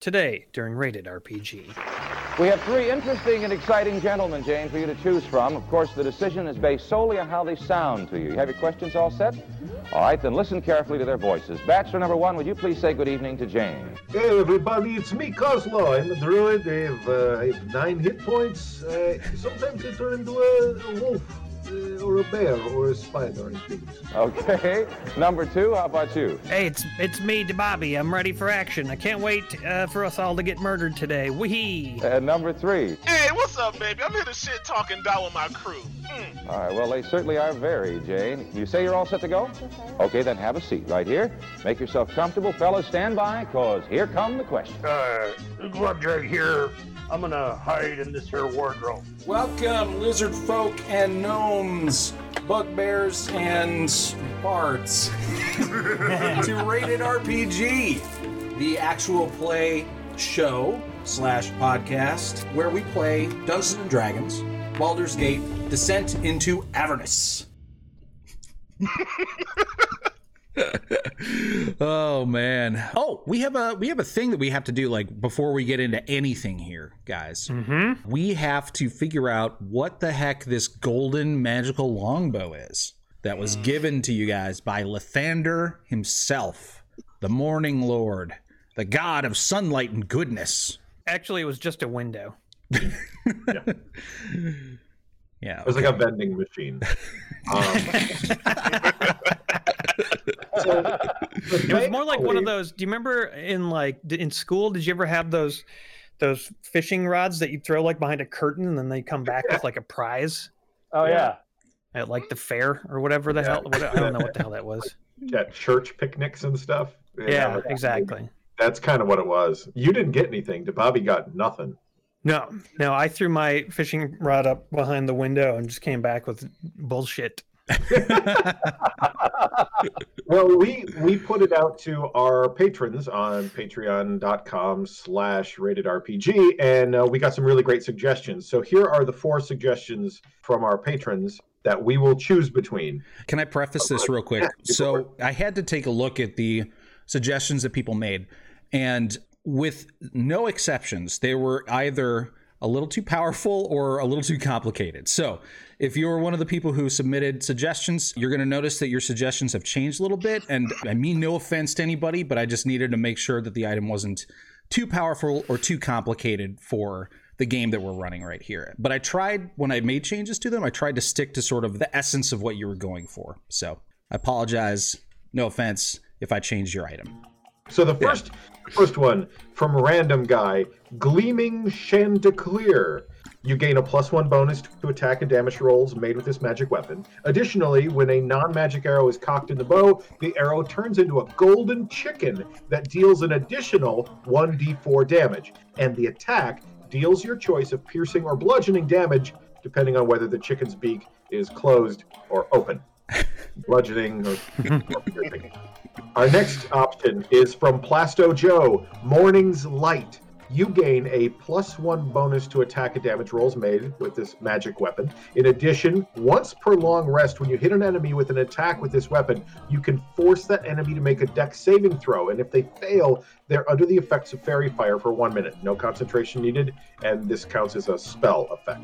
today during Rated RPG. We have three interesting and exciting gentlemen, Jane, for you to choose from. Of course, the decision is based solely on how they sound to you. You have your questions all set? All right, then listen carefully to their voices. Bachelor number one, would you please say good evening to Jane? Hey everybody, it's me, Kozlo. I'm a druid. I have, uh, I have nine hit points. Uh, sometimes I turn into a, a wolf or a bear or a spider and things. Okay. Number two, how about you? Hey, it's it's me, Bobby. I'm ready for action. I can't wait uh, for us all to get murdered today. Wee. And number three. Hey, what's up, baby? I'm here to shit talking down with my crew. Mm. All right, well, they certainly are very, Jane. You say you're all set to go? Okay, then have a seat right here. Make yourself comfortable. Fellas, stand by, because here come the questions. Uh, Glubjag here. I'm gonna hide in this here wardrobe. Welcome, lizard folk and gnomes, bugbears and bards, to Rated RPG, the actual play show slash podcast where we play Dungeons and Dragons, Baldur's Gate, Descent into Avernus. oh man. Oh, we have a we have a thing that we have to do like before we get into anything here, guys. Mm-hmm. We have to figure out what the heck this golden magical longbow is that was given to you guys by Lathander himself, the Morning Lord, the god of sunlight and goodness. Actually, it was just a window. Yeah. It was like a vending machine. Um, so, It was more like one of those. Do you remember in like in school? Did you ever have those those fishing rods that you throw like behind a curtain and then they come back with like a prize Oh yeah. at like the fair or whatever the hell? What, I don't know what the hell that was. at church picnics and stuff. Yeah, exactly. That's kind of what it was. You didn't get anything. Bobby got nothing. No, no, I threw my fishing rod up behind the window and just came back with bullshit. Well, we we put it out to our patrons on patreon.com slash rated RPG, and uh, we got some really great suggestions. So here are the four suggestions from our patrons that we will choose between. Can I preface this real quick? So I had to take a look at the suggestions that people made, and with no exceptions, they were either a little too powerful or a little too complicated. So if you're one of the people who submitted suggestions, you're going to notice that your suggestions have changed a little bit. And I mean no offense to anybody, but I just needed to make sure that the item wasn't too powerful or too complicated for the game that we're running right here. But I tried when I made changes to them, I tried to stick to sort of the essence of what you were going for. So I apologize. No offense if I changed your item. So the first first one from random guy, Gleaming Chandelier. You gain a plus one bonus to attack and damage rolls made with this magic weapon. Additionally, when a non magic arrow is cocked in the bow, the arrow turns into a golden chicken that deals an additional 1d4 damage. And the attack deals your choice of piercing or bludgeoning damage, depending on whether the chicken's beak is closed or open. bludgeoning or, or piercing. Our next option is from Plasto Joe, Morning's Light. You gain a plus one bonus to attack and damage rolls made with this magic weapon. In addition, once per long rest, when you hit an enemy with an attack with this weapon, you can force that enemy to make a Dex saving throw. And if they fail, they're under the effects of faerie fire for one minute. No concentration needed, and this counts as a spell effect.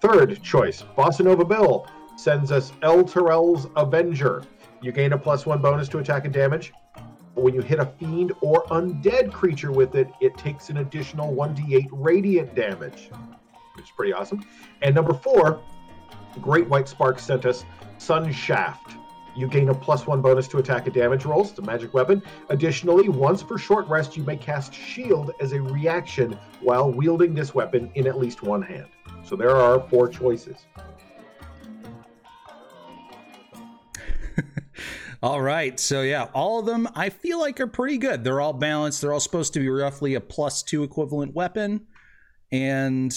Third choice, Bossa Nova Bill sends us Elturel's Avenger. You gain a plus one bonus to attack and damage. When you hit a fiend or undead creature with it, it takes an additional 1d8 radiant damage, which is pretty awesome. And number four, Great White Spark sent us Sun Shaft. You gain a plus one bonus to attack and damage rolls. It's a magic weapon. Additionally, once per short rest, you may cast Shield as a reaction while wielding this weapon in at least one hand. So there are four choices. All right. So yeah, all of them I feel like are pretty good. They're all balanced. They're all supposed to be roughly a plus two equivalent weapon. And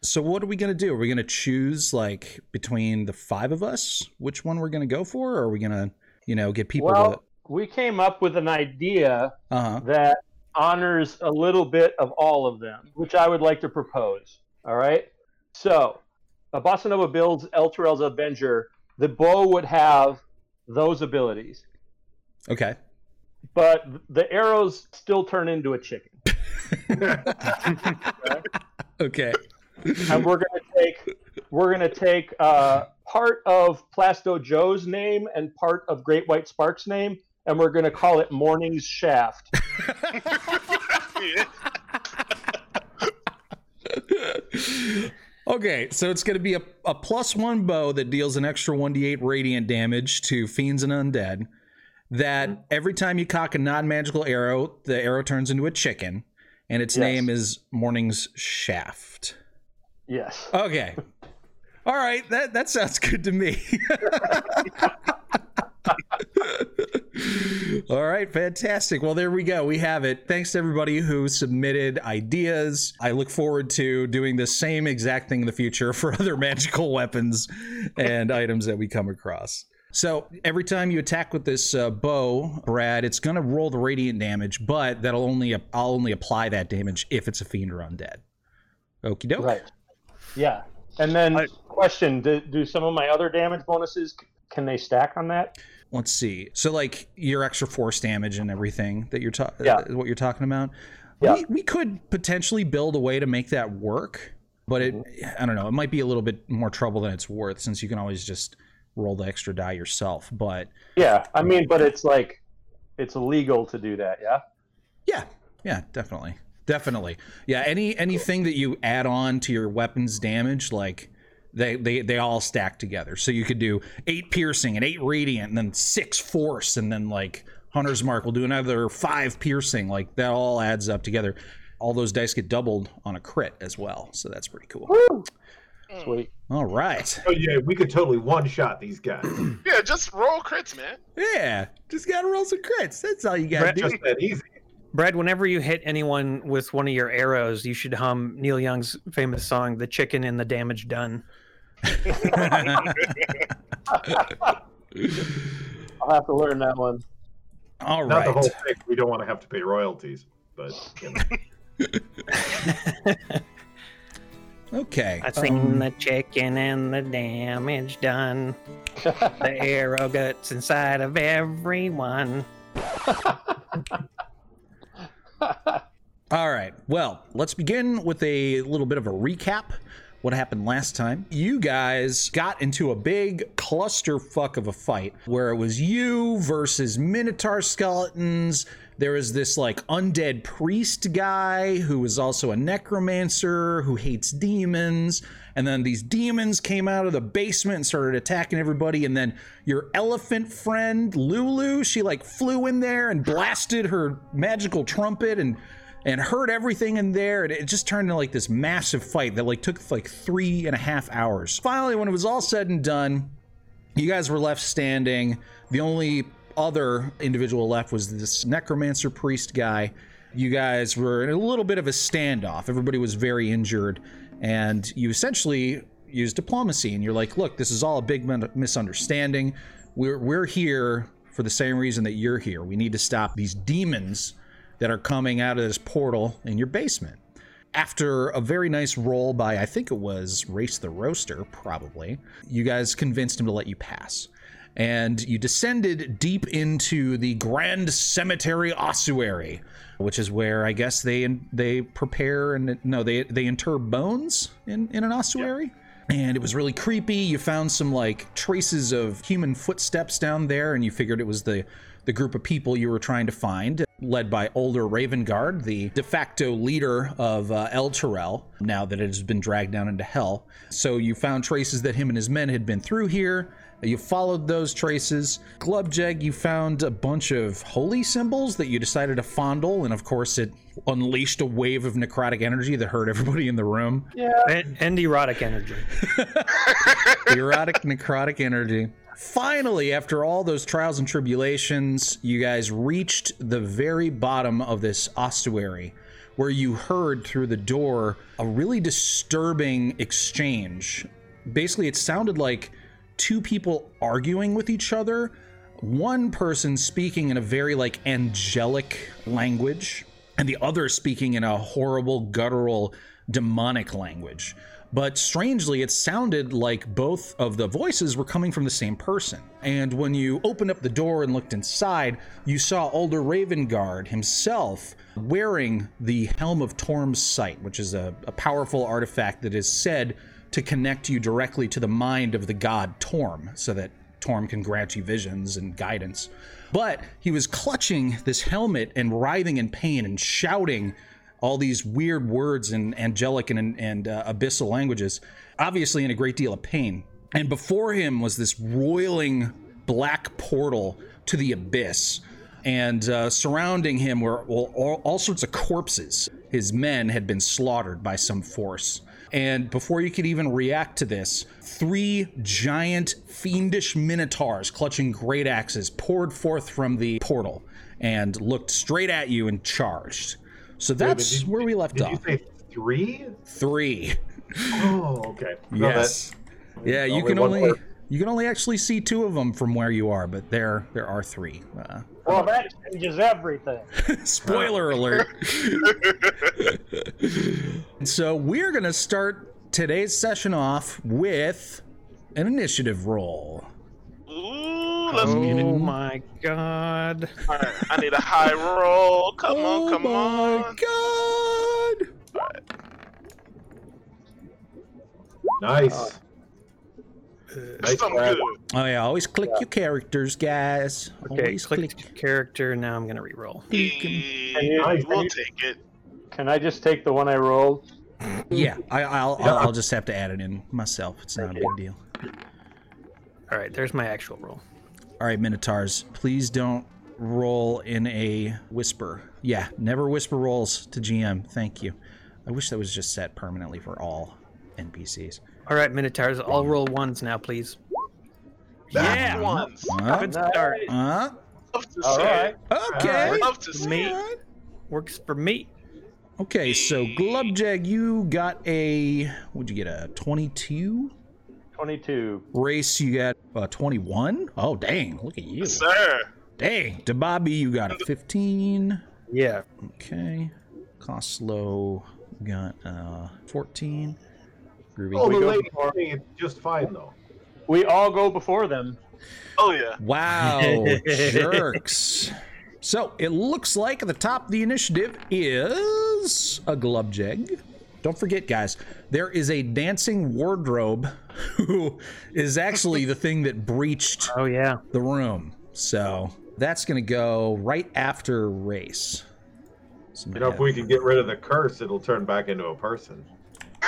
so what are we gonna do? Are we gonna choose like between the five of us which one we're gonna go for? Or are we gonna, you know, get people Well, we came up with an idea uh huh. that honors a little bit of all of them, which I would like to propose. All right. So, a Bossa Nova Bill's El Terrell's Avenger. The bow would have those abilities. Okay. but the arrows still turn into a chicken. Okay. and we're gonna take we're gonna take uh, part of Plasto Joe's name and part of Great White Spark's name, and we're gonna call it Morning's Shaft. Okay, so it's going to be a, a plus one bow that deals an extra 1d8 radiant damage to fiends and undead. That mm-hmm. every time you cock a non magical arrow, the arrow turns into a chicken, and its Yes. name is Morning's Shaft. Yes. Okay. All right, that, that sounds good to me. All right, fantastic. Well, there we go. We have it. Thanks to everybody who submitted ideas. I look forward to doing the same exact thing in the future for other magical weapons and items that we come across. So every time you attack with this uh, bow, Brad, it's going to roll the radiant damage, but that'll only I'll only apply that damage if it's a fiend or undead. Okie doke. Right. Yeah. And then I- question: do, do some of my other damage bonuses can they stack on that? let's see so like your extra force damage and everything that you're talking Yeah. what you're talking about Yeah. we, we could potentially build a way to make that work but it Mm-hmm. i don't know it might be a little bit more trouble than it's worth since you can always just roll the extra die yourself but Yeah. I mean, but it's like it's illegal to do that. Yeah. yeah yeah definitely definitely yeah any anything that you add on to your weapons damage like they, they they all stack together so you could do eight piercing and eight radiant and then six force and then like hunter's mark will do another five piercing like that all adds up together all those dice get doubled on a crit as well so that's pretty cool Sweet. all right Oh yeah, we could totally one shot these guys. Yeah, just roll crits, man. yeah just gotta roll some crits that's all you gotta Brett, do Just that easy. Brad, whenever you hit anyone with one of your arrows, you should hum Neil Young's famous song, "The Chicken and the Damage Done." I'll have to learn that one. all Not right the whole thing. We don't want to have to pay royalties, but you know. okay I seen um, the chicken and the damage done. the arrow guts inside of everyone. All right. Well, let's begin with a little bit of a recap. What happened last time? You guys got into a big clusterfuck of a fight where it was you versus Minotaur skeletons. There was this like undead priest guy who was also a necromancer who hates demons. And then these demons came out of the basement and started attacking everybody. And then your elephant friend, Lulu, she like flew in there and blasted her magical trumpet and and heard everything in there and it just turned into like this massive fight that like took like three and a half hours. Finally when it was all said and done you guys were left standing. The only other individual left was this necromancer priest guy. You guys were in a little bit of a standoff. Everybody was very injured and you essentially used diplomacy and you're like look this is all a big misunderstanding. We're, we're here for the same reason that you're here. We need to stop these demons that are coming out of this portal in your basement. After a very nice roll by, I think it was Race the Roaster, probably, you guys convinced him to let you pass. And you descended deep into the Grand Cemetery Ossuary, which is where I guess they they prepare and no, they they inter bones in, in an ossuary. And it was really creepy. You found some like traces of human footsteps down there, and you figured it was the the group of people you were trying to find, led by Ulder Ravengard, the de facto leader of uh, Elturel, now that it has been dragged down into hell. So you found traces that him and his men had been through here. You followed those traces. Glubjeg, you found a bunch of holy symbols that you decided to fondle, and of course, it unleashed a wave of necrotic energy that hurt everybody in the room. And, and erotic energy. erotic necrotic energy. Finally, after all those trials and tribulations, you guys reached the very bottom of this ossuary where you heard through the door a really disturbing exchange. Basically, it sounded like two people arguing with each other, one person speaking in a very like angelic language and the other speaking in a horrible guttural demonic language But strangely, it sounded like both of the voices were coming from the same person. And when you opened up the door and looked inside, you saw Ulder Ravengard himself wearing the Helm of Torm's Sight, which is a, a powerful artifact that is said to connect you directly to the mind of the god Torm, so that Torm can grant you visions and guidance. But he was clutching this helmet and writhing in pain and shouting all these weird words in angelic and, and uh, abyssal languages, obviously in a great deal of pain. And before him was this roiling black portal to the abyss. And uh, surrounding him were all, all, all sorts of corpses. His men had been slaughtered by some force. And before you could even react to this, three giant fiendish minotaurs clutching great axes poured forth from the portal and looked straight at you and charged. So that's Did you- where we left Did off. you say three? Three. Oh, okay. No, yes. Yeah, you only can only more. you can only actually see two of them from where you are, but there there are three. Uh, Well, that changes everything. spoiler alert. so we're gonna start today's session off with an initiative roll. Ooh, let's oh get it. my god. All right, I need a high roll. Come oh on, come my on. god! Nice. Uh, uh, nice Something grab. good. Oh yeah, always click your characters, guys. Okay, always click your character. Now I'm gonna re-roll. Can- Hey, Nice. we'll take it. Can I just take the one I rolled? Yeah, I, I'll, I'll I'll just have to add it in myself. It's not a big deal. All right, there's my actual roll. All right, Minotaurs, please don't roll in a whisper. Yeah, never whisper rolls to GM. Thank you. I wish that was just set permanently for all NPCs. All right, Minotaurs, I'll roll ones now, please. Back Yeah. ones. Uh, Good start. uh, Love to All see right. it. okay. Love to see Me. it. Works for me. Okay, so Glubjag, you got a. What'd you get? A 22? 22. Race, you got a 21? Oh, dang. Look at you. Sir. Dang. Bobby, you got a 15. Yeah. Okay. Costlow got uh 14. Groovy. Oh, the lady before- is just fine though. We all go before them. Oh yeah. Wow, jerks. So it looks like at the top of the initiative is a Glubjeg. Don't forget, guys, there is a dancing wardrobe who is actually the thing that breached Oh yeah. the room. So that's going to go right after race. You know, if we can get rid of the curse, it'll turn back into a person.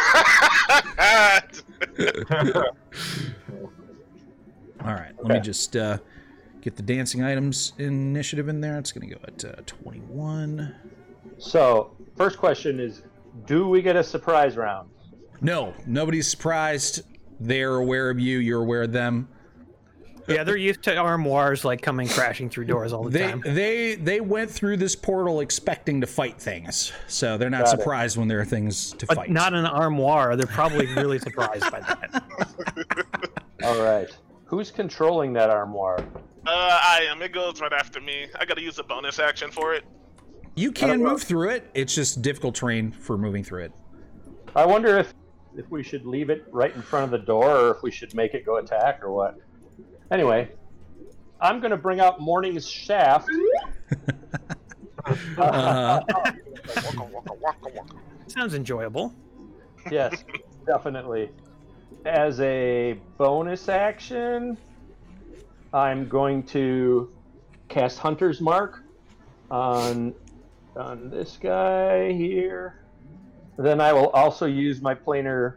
All right, let me just uh, get the dancing items initiative in there. It's going to go at uh, 21. So, first question is Do we get a surprise round? No, nobody's surprised. They're aware of you. You're aware of them. Yeah, they're used to armoires like coming crashing through doors all the They time. they they went through this portal expecting to fight things, so they're not Got it. surprised when there are things to But fight. not an armoire. They're probably really surprised by that. All right. Who's controlling that armoire? Uh, I am. It goes right after me. I gotta use a bonus action for it. You can move through it. It's just difficult terrain for moving through it. I wonder if if we should leave it right in front of the door or if we should make it go attack or what. Anyway, I'm going to bring out Morning's Shaft. Uh. Sounds enjoyable. Yes, definitely. As a bonus action, I'm going to cast Hunter's Mark on on this guy here. Then I will also use my planar.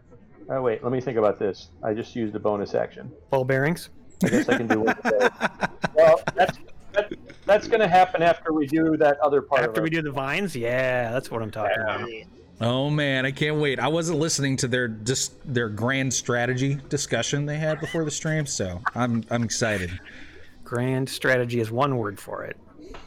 Oh wait, let me think about this. I just used a bonus action. Ball bearings. I guess I can do one. well, that's that, that's going to happen after we do that other part. After of we do the vines, yeah, that's what I'm talking about. oh man, I can't wait. I wasn't listening to their just their grand strategy discussion they had before the stream, so I'm I'm excited. Grand strategy is one word for it.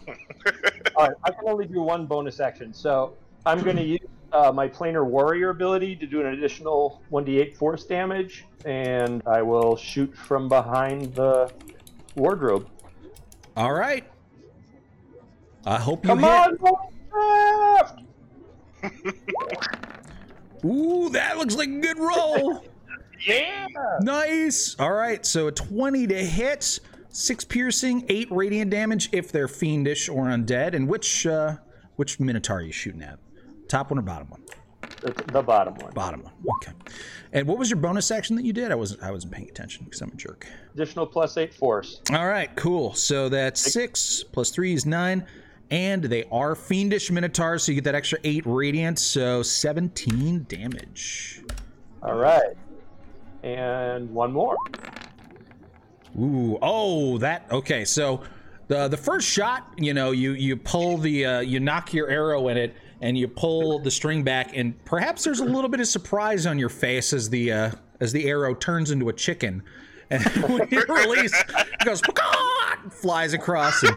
All right, I can only do one bonus action, so I'm going to use uh, my planar warrior ability to do an additional 1d8 force damage, and I will shoot from behind the wardrobe. All right. I hope you Come hit. on! Ooh, that looks like a good roll. Yeah. nice. All right, so a 20 to hit, six piercing, eight radiant damage if they're fiendish or undead. And which uh, which minotaur are you shooting at? Top one or bottom one? The, the bottom one. Bottom one. Okay. And what was your bonus action that you did? I wasn't I wasn't paying attention because I'm a jerk. Additional plus eight force. All right, cool. So that's six plus three is nine. And they are fiendish minotaurs, so you get that extra eight radiant, so 17 damage. All right. And one more. Ooh, oh, that okay. So the the first shot, you know, you you pull the uh, you knock your arrow in it, and you pull the string back, and perhaps there's a little bit of surprise on your face as the uh, as the arrow turns into a chicken, and when you release, it goes flies across and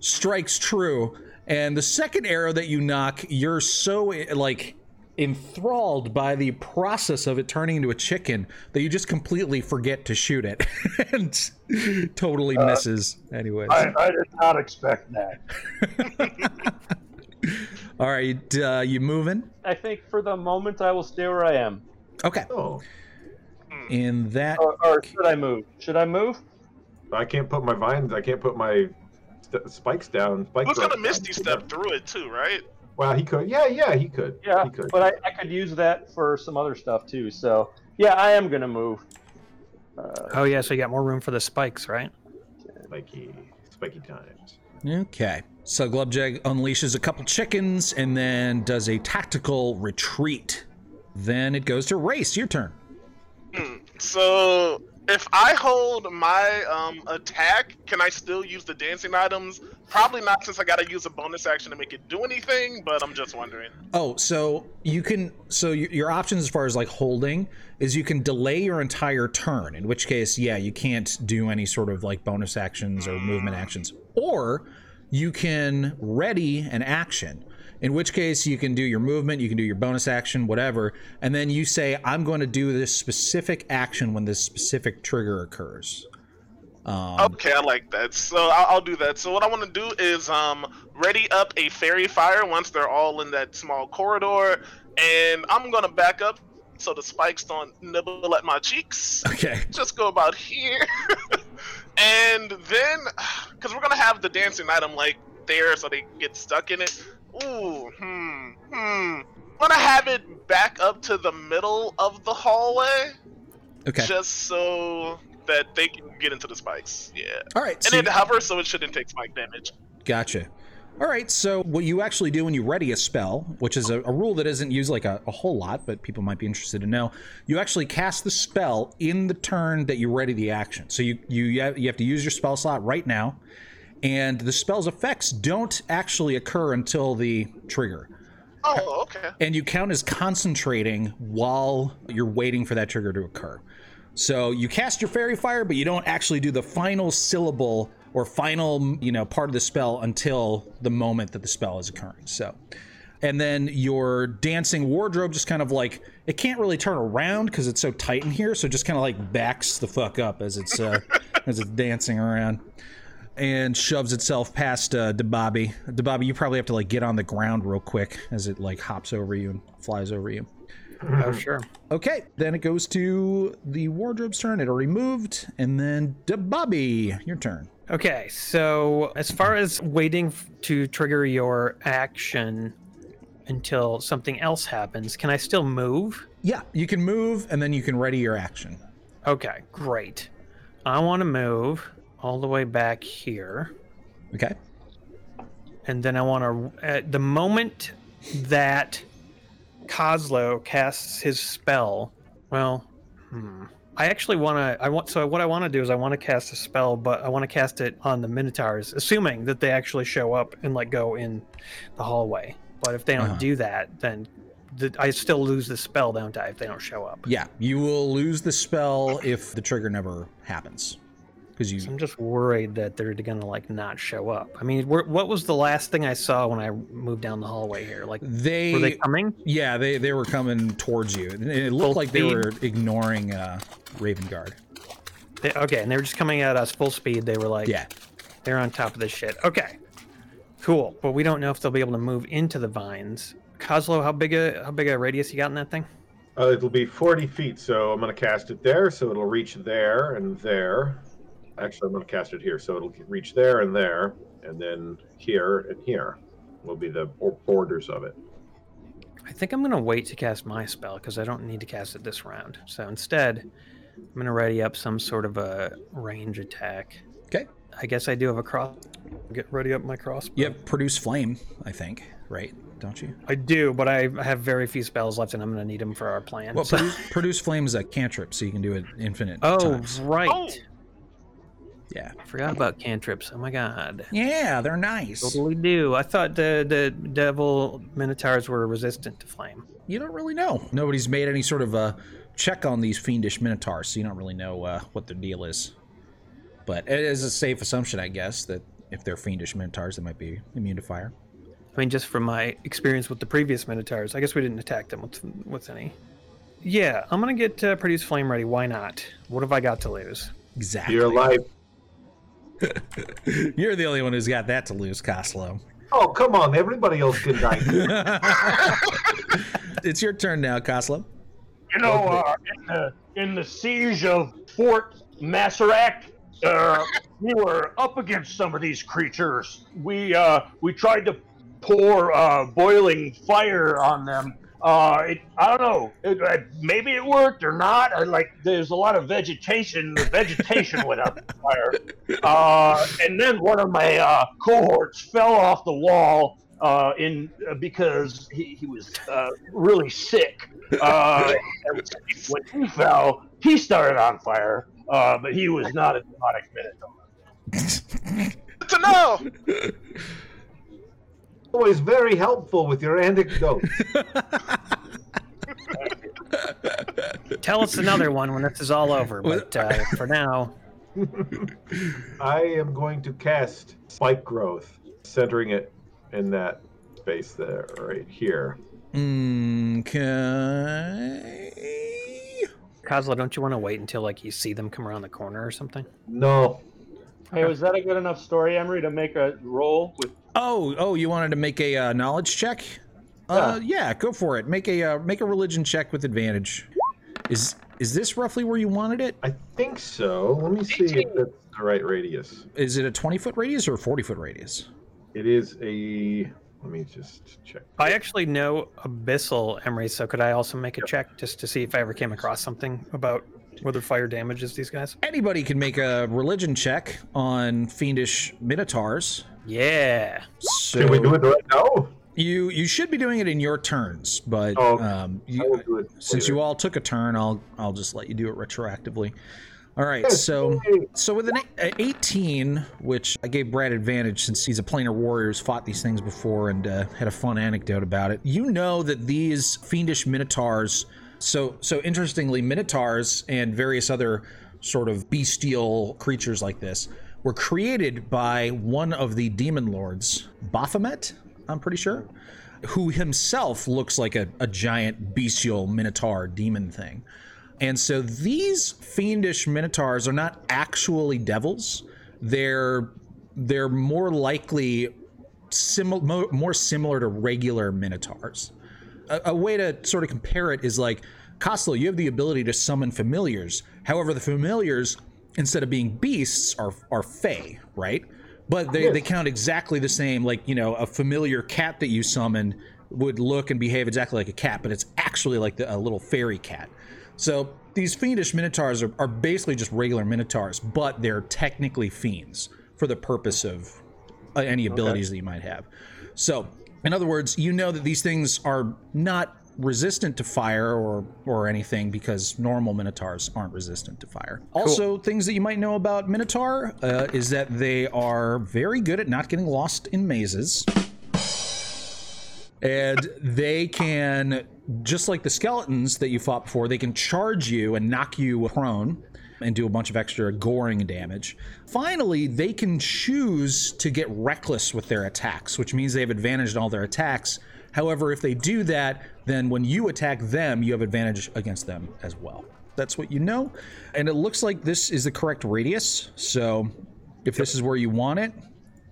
strikes true. And the second arrow that you knock, you're so like enthralled by the process of it turning into a chicken that you just completely forget to shoot it and totally misses anyways I, I did not expect that. all right uh, you moving I think for the moment I will stay where I am. okay Oh, in that Or, or should I move? Should I move? I can't put my vines. I can't put my st- spikes down. Spike Who's gonna drops misty step through it too, right? Well, he could. Yeah, yeah, he could. Yeah, he could. but I, I could use that for some other stuff too. So yeah, I am gonna move. Uh, Oh yeah, so you got more room for the spikes, right? Spiky, spiky times. okay so glubjag unleashes a couple chickens and then does a tactical retreat then it goes to race your turn So if I hold my um, attack, can I still use the dancing items? Probably not, since I gotta use a bonus action to make it do anything. But I'm just wondering. Oh, so you can so y- your options as far as like holding is you can delay your entire turn, in which case, yeah, you can't do any sort of like bonus actions or movement actions. Or you can ready an action, in which case you can do your movement, you can do your bonus action, whatever, and then you say, I'm going to do this specific action when this specific trigger occurs. Um, Okay, I like that. So I'll, I'll do that. So what I want to do is um ready up a faerie fire once they're all in that small corridor, and I'm gonna back up so the spikes don't nibble at my cheeks. Okay. Just go about here, and then because we're gonna have the dancing item like there, so they get stuck in it. Ooh, hmm, hmm. I'm gonna have it back up to the middle of the hallway, Okay. just so that they can get into the spikes. Yeah. All right. And so it hovers, so it shouldn't take spike damage. Gotcha. All right, so what you actually do when you ready a spell, which is a, a rule that isn't used like a, a whole lot, but people might be interested to know, you actually cast the spell in the turn that you ready the action. So you you you have to use your spell slot right now, and the spell's effects don't actually occur until the trigger, Oh, okay. and you count as concentrating while you're waiting for that trigger to occur. So you cast your faerie fire, but you don't actually do the final syllable or final, you know, part of the spell until the moment that the spell is occurring. So, and then your dancing wardrobe just kind of like it can't really turn around because it's so tight in here, so it just kind of like backs the fuck up as it's uh, as it's dancing around and shoves itself past uh, Debobby. Debobby, you probably have to like get on the ground real quick as it like hops over you and flies over you. Oh sure. Okay, then it goes to the wardrobe's turn. It already moved, and then Debobby, your turn. Okay, so as far as waiting to trigger your action until something else happens, can I still move? Yeah, you can move, and then you can ready your action. Okay, great. I want to move all the way back here, Okay. and then I want to. At the moment that Kozlo casts his spell, well, hmm, I actually want to. I want. So what I want to do is I want to cast a spell, but I want to cast it on the Minotaurs, assuming that they actually show up and like go in the hallway. But if they don't Uh-huh. do that, then the, I still lose the spell, don't I? If they don't show up. Yeah, you will lose the spell if the trigger never happens, because you. I'm just worried that they're gonna like not show up. I mean, where, what was the last thing I saw when I moved down the hallway here? Like, They, were they coming? yeah, they they were coming towards you. It looked Full like they were ignoring uh, Ravengard. They, okay, and they were just coming at us full speed. They were like, Yeah. they're on top of this shit. Okay, cool. But we don't know if they'll be able to move into the vines. Kozlo, how big a how big a radius you got in that thing? Uh, it'll be 40 feet, so I'm going to cast it there, so it'll reach there and there. Actually, I'm going to cast it here, so it'll reach there and there, and then here and here will be the borders of it. I think I'm gonna wait to cast my spell because I don't need to cast it this round. So instead, I'm gonna ready up some sort of a range attack. Okay. I guess I do have a cross. Get ready up my crossbow. You have produce flame, I think, right? Don't you? I do, but I have very few spells left, and I'm gonna need them for our plan. Well, so- produce, produce flame is a cantrip, so you can do it infinite oh, times. right. Oh, Yeah. I forgot about cantrips. Oh my god. Yeah, they're nice. Totally do. I thought the the devil minotaurs were resistant to flame. You don't really know. Nobody's made any sort of a check on these fiendish minotaurs, so you don't really know uh, what their deal is. But it is a safe assumption, I guess, that if they're fiendish minotaurs, they might be immune to fire. I mean, just from my experience with the previous minotaurs, I guess we didn't attack them with with any. Yeah, I'm gonna get uh, produce flame ready. Why not? What have I got to lose? Exactly. You're alive. You're the only one who's got that to lose, Coslow. Oh, come on. Everybody else can die. It's your turn now, Coslow. You know, uh, in the in the siege of Fort Masarac, uh, we were up against some of these creatures. We uh, we tried to pour uh, boiling fire on them. Uh, it, I don't know. It, uh, maybe it worked or not. I, like, there's a lot of vegetation. The vegetation went up in fire. Uh, and then one of my uh, cohorts fell off the wall uh, in uh, because he, he was uh, really sick. Uh, when he fell, he started on fire, uh, but he was not a demonic minotaur. To know. Always very helpful with your anecdotes. Tell us another one when this is all over. But uh, for now, I am going to cast Spike Growth, centering it in that space there, right here. Okay. Kozla, don't you want to wait until like you see them come around the corner or something? No, Hey, was that a good enough story, Emery, to make a roll with? Oh, oh, you wanted to make a uh, knowledge check? Uh, yeah, go for it. Make a uh, make a religion check with advantage. Is is this roughly where you wanted it? I think so. Let me see if that's the right radius. Is it a twenty foot radius or a forty foot radius? It is a. Let me just check. I actually know Abyssal Emery, so could I also make a check just to see if I ever came across something about whether fire damages these guys? Anybody can make a religion check on fiendish minotaurs. Yeah. So Can we do it right now? You you should be doing it in your turns, but Oh, um, you, since you all took a turn, I'll I'll just let you do it retroactively. All right, so so with an 18, which I gave Brad advantage since he's a planar warrior who's fought these things before and uh, had a fun anecdote about it. You know that these fiendish minotaurs. So so interestingly, minotaurs and various other sort of bestial creatures like this were created by one of the demon lords, Baphomet. I'm pretty sure who himself looks like a, a giant bestial minotaur demon thing. And so these fiendish minotaurs are not actually devils. They're they're more likely similar mo- more similar to regular minotaurs. A, a way to sort of compare it is like Koslo, you have the ability to summon familiars. However, the familiars instead of being beasts are are fey, right? But they, they count exactly the same. Like you know, a familiar cat that you summon would look and behave exactly like a cat, but it's actually like the, a little fairy cat. So these fiendish minotaurs are, are basically just regular minotaurs, but they're technically fiends for the purpose of uh, any abilities that you might have. So, in other words, you know that these things are not resistant to fire or or anything because normal minotaurs aren't resistant to fire. Also, things that you might know about minotaur uh, is that they are very good at not getting lost in mazes. And they can, just like the skeletons that you fought before, they can charge you and knock you prone and do a bunch of extra goring damage. Finally, they can choose to get reckless with their attacks, which means they have advantage on all their attacks. However, if they do that, then when you attack them, you have advantage against them as well. That's what you know. And it looks like this is the correct radius. So if this is where you want it,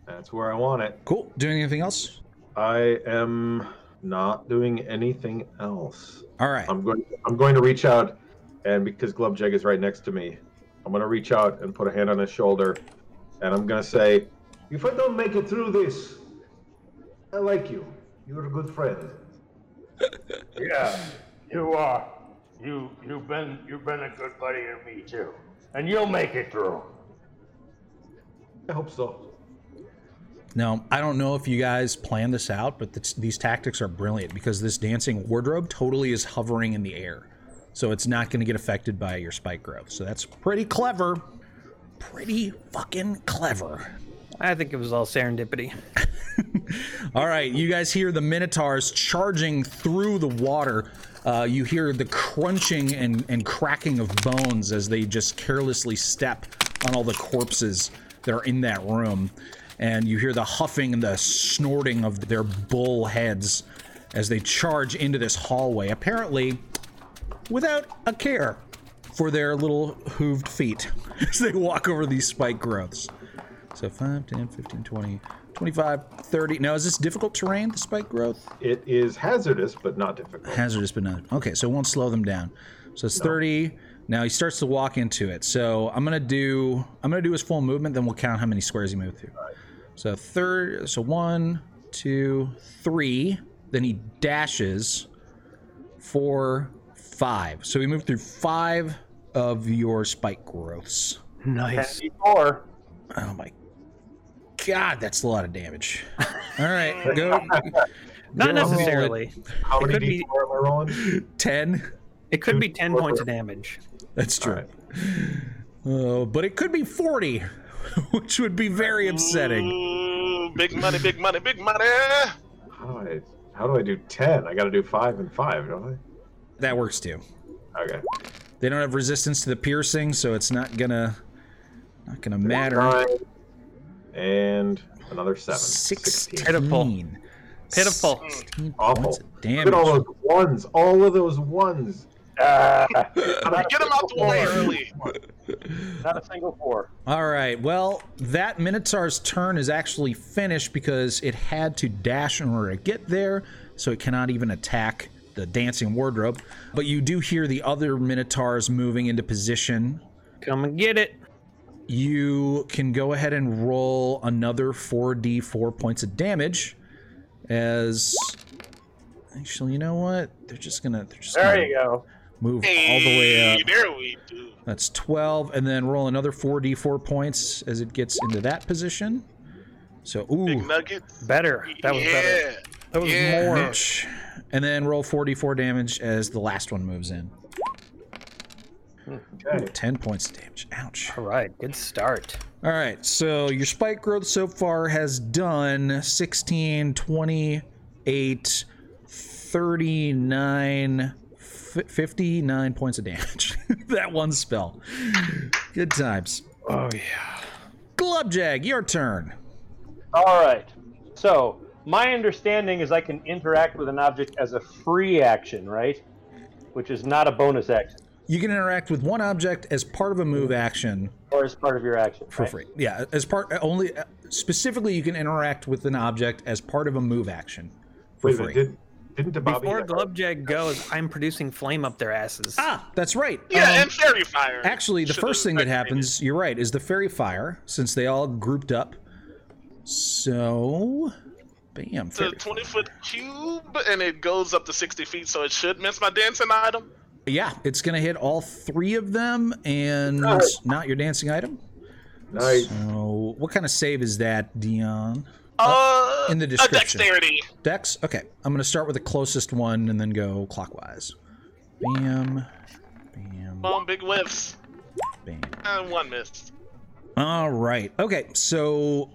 That's where I want it. cool. Doing anything else? I am not doing anything else. All right. I'm going. I'm going to reach out, and because Glubjeg is right next to me, I'm going to reach out and put a hand on his shoulder, and I'm going to say, "If I don't make it through this, I like you. You're a good friend." Yeah, you are. You you've been you've been a good buddy to me too, and you'll make it through. I hope so. Now, I don't know if you guys planned this out, but th- these tactics are brilliant because this dancing wardrobe totally is hovering in the air. So it's not going to get affected by your spike growth. So that's pretty clever. Pretty fucking clever. I think it was all serendipity. All right, you guys hear the minotaurs charging through the water. Uh, you hear the crunching and, and cracking of bones as they just carelessly step on all the corpses that are in that room. And you hear the huffing and the snorting of their bull heads as they charge into this hallway, apparently without a care for their little hooved feet as they walk over these spike growths. So 5, 10, 15, 20, 25, 30. Now, is this difficult terrain, the spike growth? It is hazardous, but not difficult. Hazardous, but not. Okay, so it won't slow them down. So it's 30. Now he starts to walk into it. So I'm gonna do I'm gonna do his full movement, then we'll count how many squares he moved through. So third so one, two, three. Then he dashes four, five. So he moved through five of your spike growths. Nice. Four. Oh my god, that's a lot of damage. All right, go Not go necessarily. How It many could be- d4 am I rolling? ten. It could be Two ten d4 points of damage. That's true. Alright. Oh, uh, but it could be forty, which would be very upsetting. Ooh, big money, big money, big money. How do I? How do I do ten? I got to do five and five, don't I? That works too. Okay. They don't have resistance to the piercing, so it's not gonna not gonna matter. Nine and another seven. Sixteen. Pitiful. Pitiful. 16 Awful. points of Look at all damage. those ones. All of those ones. Uh, Get him out the way early. not a single four. All right. Well, that Minotaur's turn is actually finished because it had to dash in order to get there, so it cannot even attack the dancing wardrobe. But you do hear the other Minotaurs moving into position. Come and get it. You can go ahead and roll another 4d4 points of damage as actually, you know what? They're just gonna they're just There gonna you go. move all the way up. There we do. That's 12, and then roll another 4d4 points as it gets into that position. So, Big ooh, nugget. Better. That was yeah. better. That was Yeah. more. Mitch. And then roll 4d4 damage as the last one moves in. Hmm. Okay. 10 points of damage. Ouch. All right. Good start. All right, so your spike growth so far has done 16, 28, 39, f- 59 points of damage. that one spell. Good times. Oh yeah. Glubjag, your turn. All right. So my understanding is I can interact with an object as a free action, right? Which is not a bonus action You can interact with one object as part of a move action or as part of your action. for right? free. Yeah, as part only specifically you can interact with an object as part of a move action for Wait free. Did, didn't the Bobby Before Glubjag goes, I'm producing flame up their asses. ah, that's right. Yeah, Um, and faerie fire. Actually, the first thing that activated. happens, you're right, is the faerie fire, since they all grouped up. So, bam. It's a 20 foot cube, and it goes up to 60 feet, so it should miss my dancing item. Yeah, it's going to hit all three of them and not your dancing item. Nice. So, what kind of save is that, Dion? Uh, in the A description. dexterity. Dex? Okay, I'm going to start with the closest one and then go clockwise. Bam, bam, Boom, big whiffs. bam. And one missed. All right. Okay. So,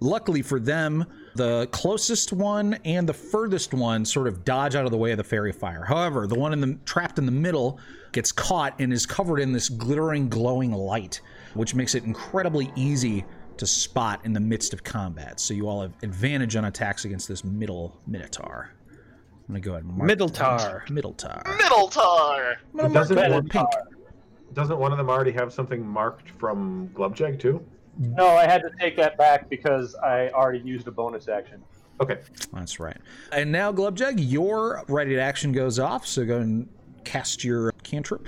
luckily for them, the closest one and the furthest one sort of dodge out of the way of the faerie fire. However, the one in the trapped in the middle gets caught and is covered in this glittering, glowing light, which makes it incredibly easy to spot in the midst of combat. So you all have advantage on attacks against this middle minotaur. I'm gonna go ahead and mark Middletar. Middletar. Middle tar. I'm gonna Doesn't one- pink. Doesn't one of them already have something marked from Glubjag too? No, I had to take that back because I already used a bonus action. Okay. That's right. And now, Glubjug, your ready to action goes off. So go and cast your cantrip.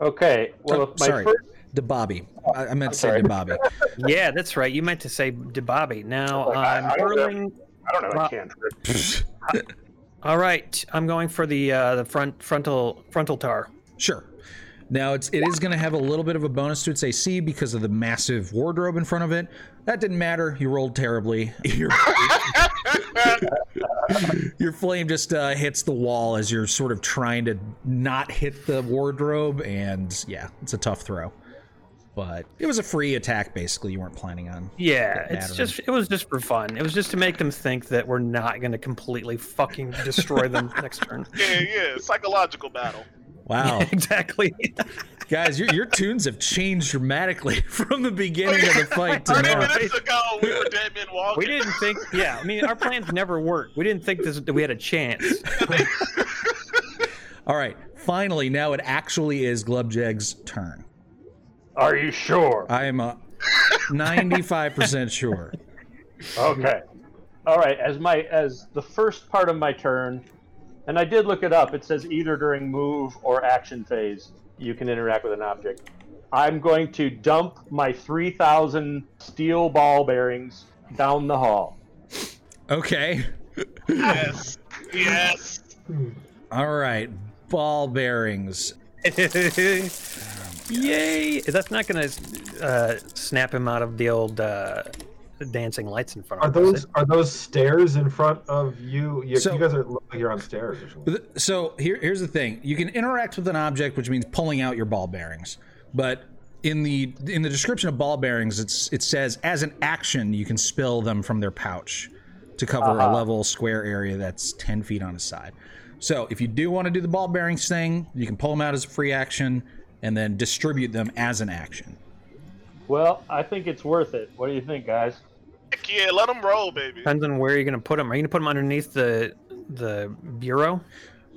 Okay. Well, Oh, my sorry, first Debobby. I, I meant to say sorry. Debobby. Yeah, that's right. You meant to say Debobby. Now Like, I- I'm I don't know. hurling. I don't know Well- I can't. All right, I'm going for the uh, the front frontal frontal tar. Sure. Now it's it is going to have a little bit of a bonus to its AC because of the massive wardrobe in front of it. That didn't matter. You rolled terribly. Your, your flame just uh, hits the wall as you're sort of trying to not hit the wardrobe, and yeah, it's a tough throw. But it was a free attack, basically. You weren't planning on. Yeah, it's just it was just for fun. It was just to make them think that we're not going to completely fucking destroy them next turn. Yeah, yeah, psychological battle. Wow, exactly. guys, your, your tunes have changed dramatically from the beginning of the fight to Thirty now. minutes ago, we were dead men walking. we didn't think. Yeah, I mean, our plans never worked. We didn't think this that we had a chance. All right, finally, now it actually is Glubjeg's turn. Are you sure? I am a 95% sure. Okay. All right. As my as the first part of my turn, and I did look it up. It says either during move or action phase you can interact with an object. I'm going to dump my 3,000 steel ball bearings down the hall. Okay. Yes, yes. All right, ball bearings. Yay! That's not going to uh, snap him out of the old uh, dancing lights in front Are of him. those it? are those stairs in front of you? You, So- you guys are like you're on stairs or something. So here, here's the thing: you can interact with an object, which means pulling out your ball bearings. But in the in the description of ball bearings, it's it says as an action you can spill them from their pouch to cover a uh-huh. level square area that's 10 feet on a side. So if you do want to do the ball bearings thing, you can pull them out as a free action and then distribute them as an action. Well, I think it's worth it. What do you think, guys? Heck yeah, let them roll, baby. Depends on where you're going to put them. Are you going to put them underneath the the bureau?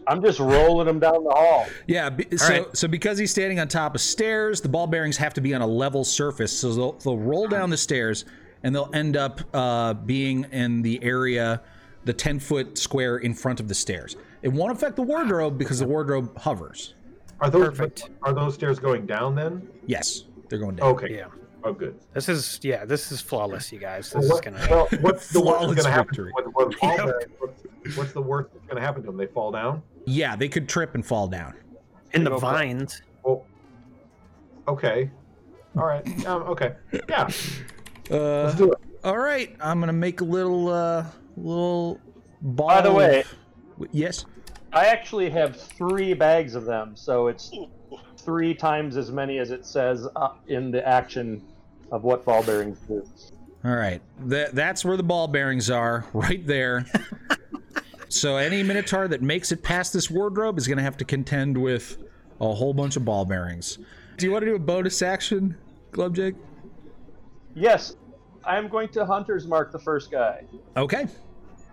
I'm just rolling them down the hall. Yeah, be, so right. so because he's standing on top of stairs, the ball bearings have to be on a level surface. So they'll, they'll roll down the stairs and they'll end up uh, being in the area, the 10 foot square in front of the stairs. It won't affect the wardrobe because the wardrobe hovers. Are those Perfect. are those stairs going down then? Yes, they're going down. Okay. Yeah. Oh, good. This is yeah. This is flawless, you guys. This Well, is going to. well, what's the worst that's going to happen? victory. To them? When, when Yep. bearings- what's, what's the worst that's going to happen to them? They fall down. Yeah, they could trip and fall down. In the Go for it. vines. Well, okay. All right. Um, okay. Yeah. Uh, Let's do it. all right, I'm gonna make a little uh, little ball. By the way- of- yes. I actually have three bags of them, so it's three times as many as it says uh, in the action of what ball bearings do. All right, Th- that's where the ball bearings are, right there. so any Minotaur that makes it past this wardrobe is going to have to contend with a whole bunch of ball bearings. Do you want to do a bonus action, Glubjig? Yes, I'm going to hunter's mark the first guy. Okay.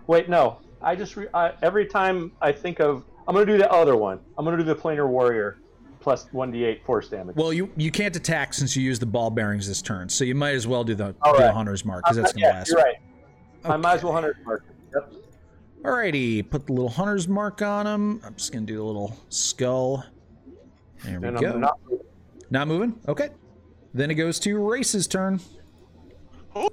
Wait, no. I just re- I, every time I think of I'm going to do the other one. I'm going to do the planar warrior plus 1d8 force damage. Well, you you can't attack since you used the ball bearings this turn, so you might as well do the, All do the hunter's mark because that's Uh, going to yeah, last. you're right. I might as well hunter's mark. Yep. Alrighty, put the little hunter's mark on him. I'm just going to do a little skull. There we And go. I'm not Not moving. Okay. Then it goes to Race's turn. Ooh,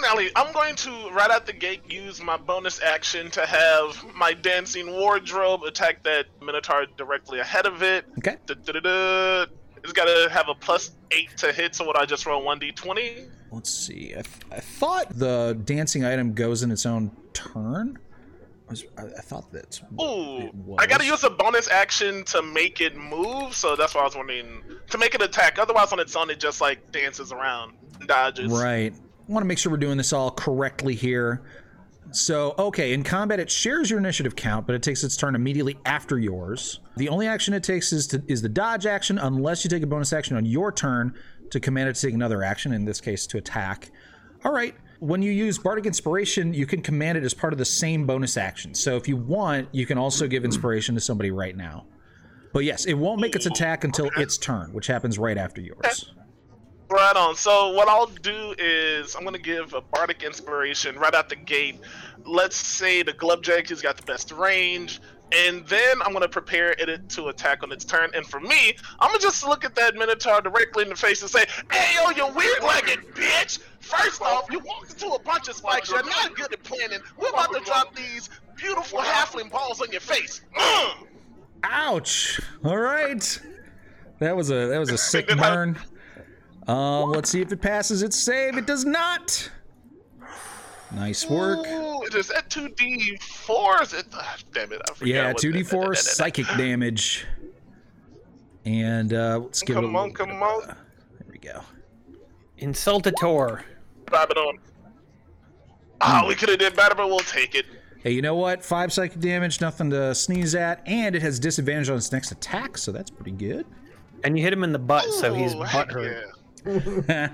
Nelly, I'm going to right out the gate use my bonus action to have my dancing wardrobe attack that Minotaur directly ahead of it. Okay. Da-da-da-da. It's got to have a plus eight to hit. So what I just roll one d20. Let's see. I, th- I thought the dancing item goes in its own turn. I, was, I, I thought that. Ooh, I got to use a bonus action to make it move. So that's why I was wondering to make it attack. Otherwise, on its own, it just like dances around, and dodges. Right. Want to make sure we're doing this all correctly here. So, okay, in combat, it shares your initiative count, but it takes its turn immediately after yours. The only action it takes is to, is the dodge action, unless you take a bonus action on your turn to command it to take another action, in this case, to attack. All right. When you use Bardic Inspiration, you can command it as part of the same bonus action. So if you want, you can also give inspiration to somebody right now. But yes, it won't make its attack until its turn, which happens right after yours. Right on. So what I'll do is I'm gonna give a bardic inspiration right out the gate. Let's say the Glubjag has got the best range, and then I'm gonna prepare it to attack on its turn. And for me, I'm gonna just look at that Minotaur directly in the face and say, "Hey yo, you weird-legged bitch! First off, you walked into a bunch of spikes. You're not good at planning. We're about to drop these beautiful halfling balls on your face." Mm. Ouch! All right, that was a that was a sick burn. Um, let's see if it passes its save. It does not. Nice work. Ooh, is that two D four? Is it? ah, damn it! I forgot Yeah, 2d4 that- that- that- psychic damage. And uh, let's give it a Come on, little bit come of, on. uh, There we go. Insultator. Babylon. Ah, we could have did better, but we'll take it. Hey, you know what? Five psychic damage, nothing to sneeze at, and it has disadvantage on its next attack, so that's pretty good. And you hit him in the butt, so he's Ooh, heck butthurt.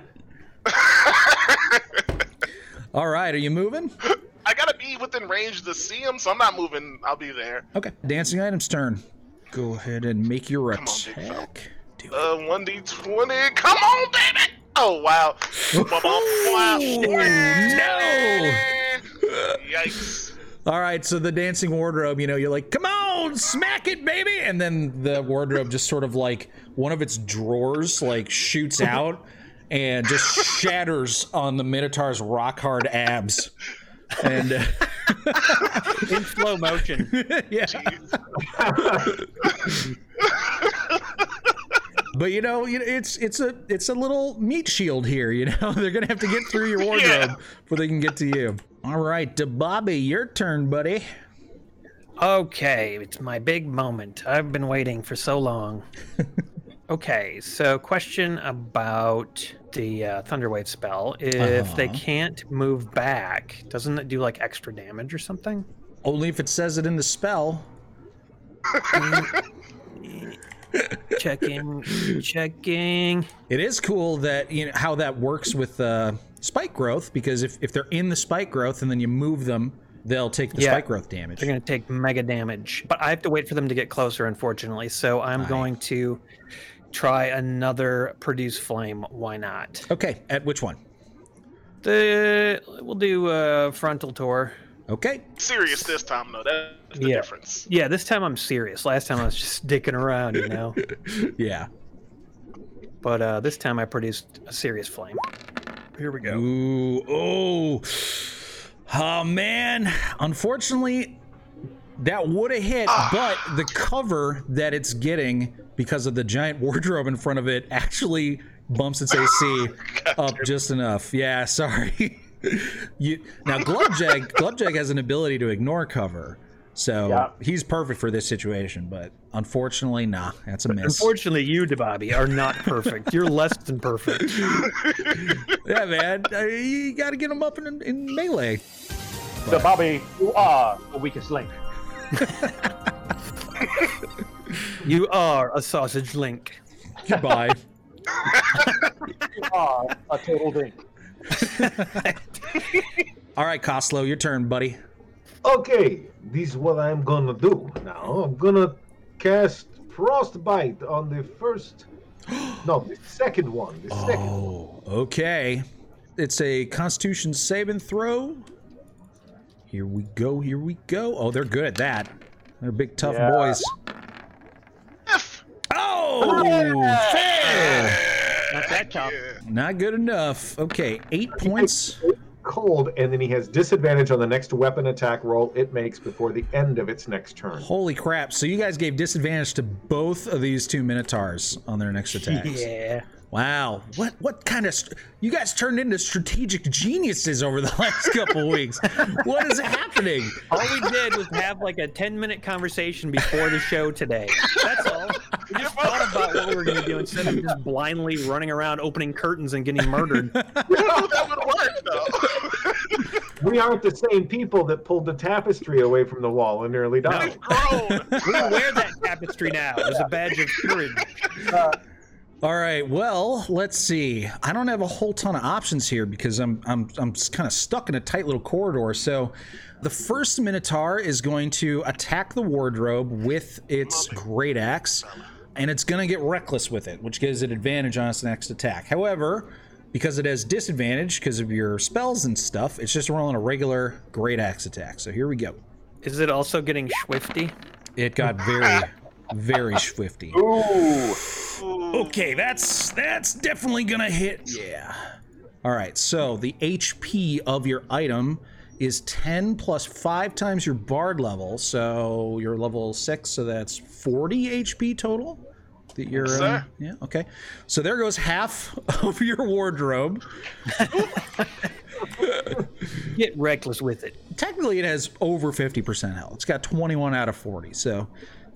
All right, are you moving? I gotta be within range to see him, so I'm not moving. I'll be there. Okay. Dancing items turn. Go ahead and make your Come on, attack. Do it. Uh, one D twenty. Come on, baby. Oh wow. wow. no! Yikes. All right, so the dancing wardrobe, you know, you're like, come on, smack it, baby. And then the wardrobe just sort of like one of its drawers like shoots out and just shatters on the Minotaur's rock hard abs. And uh, In slow motion. yeah. But you know, it's it's a it's a little meat shield here. You know, they're gonna have to get through your wardrobe Yeah. before they can get to you. All right, Bobby, your turn, buddy. Okay, it's my big moment. I've been waiting for so long. okay, so question about the uh, Thunderwave spell. If they Uh-huh. can't move back, doesn't it do like extra damage or something? Only if it says it in the spell. checking, checking. It is cool that you know how that works with uh, spike growth because if, if they're in the spike growth and then you move them, they'll take the Yeah. spike growth damage. They're going to take mega damage. But I have to wait for them to get closer, unfortunately. So I'm Aye. going to try another produce flame. Why not? Okay, at which one? The we'll do uh, frontal tour. Okay, Serious this time though. That's the Yeah. difference. Yeah, this time I'm serious. Last time I was just dicking around, you know. yeah. but uh, this time I produced a serious flame. Here we go. Ooh, oh, oh man! Unfortunately, that would have hit, ah. but the cover that it's getting because of the giant wardrobe in front of it actually bumps its AC up just enough. Yeah, sorry. you now Glubjag Glubjag has an ability to ignore cover. So Yeah. he's perfect for this situation, but unfortunately, nah, that's a miss. Unfortunately, you, Debabi, are not perfect. You're less than perfect. yeah, man, uh, you got to get him up in, in melee. So, Bobby, you are the weakest link. You are a sausage link. Goodbye. You are a total dink. All right, Coslow, your turn, buddy. Okay, this is what I'm gonna do now. I'm gonna cast Frostbite on the first. No, the second one. The second oh, one. Oh, okay. It's a Constitution saving throw. Here we go. Here we go. Oh, they're good at that. They're big, tough Yeah. boys. F. Oh, fail. Not that tough. Not good enough. Okay, eight points. Cold, and then he has disadvantage on the next weapon attack roll it makes before the end of its next turn. Holy crap! So you guys gave disadvantage to both of these two minotaurs on their next attacks. Yeah. Wow. What what kind of st- you guys turned into strategic geniuses over the last couple weeks? What is happening? All we did was have like a 10 minute conversation before the show today. That's all. We just thought about what we were going to do instead of just blindly running around opening curtains and getting murdered. that would work though. We aren't the same people that pulled the tapestry away from the wall and nearly died. Grown. We wear that tapestry now as a badge of courage. Uh, All right. Well, let's see. I don't have a whole ton of options here because I'm I'm I'm kind of stuck in a tight little corridor. So, the first Minotaur is going to attack the wardrobe with its great axe. and it's going to get reckless with it, which gives it advantage on its next attack. However, because it has disadvantage because of your spells and stuff, it's just rolling a regular great axe attack. So here we go. Is it also getting swifty? It got very, very swifty. Ooh. Okay, that's that's definitely gonna hit. Yeah. All right. So the HP of your item is 10 plus five times your bard level. So you're level six, so that's 40 HP total. That you're. Yes, um, sir. yeah. Okay. So there goes half of your wardrobe. Get reckless with it. Technically, it has over 50% health. It's got 21 out of 40, so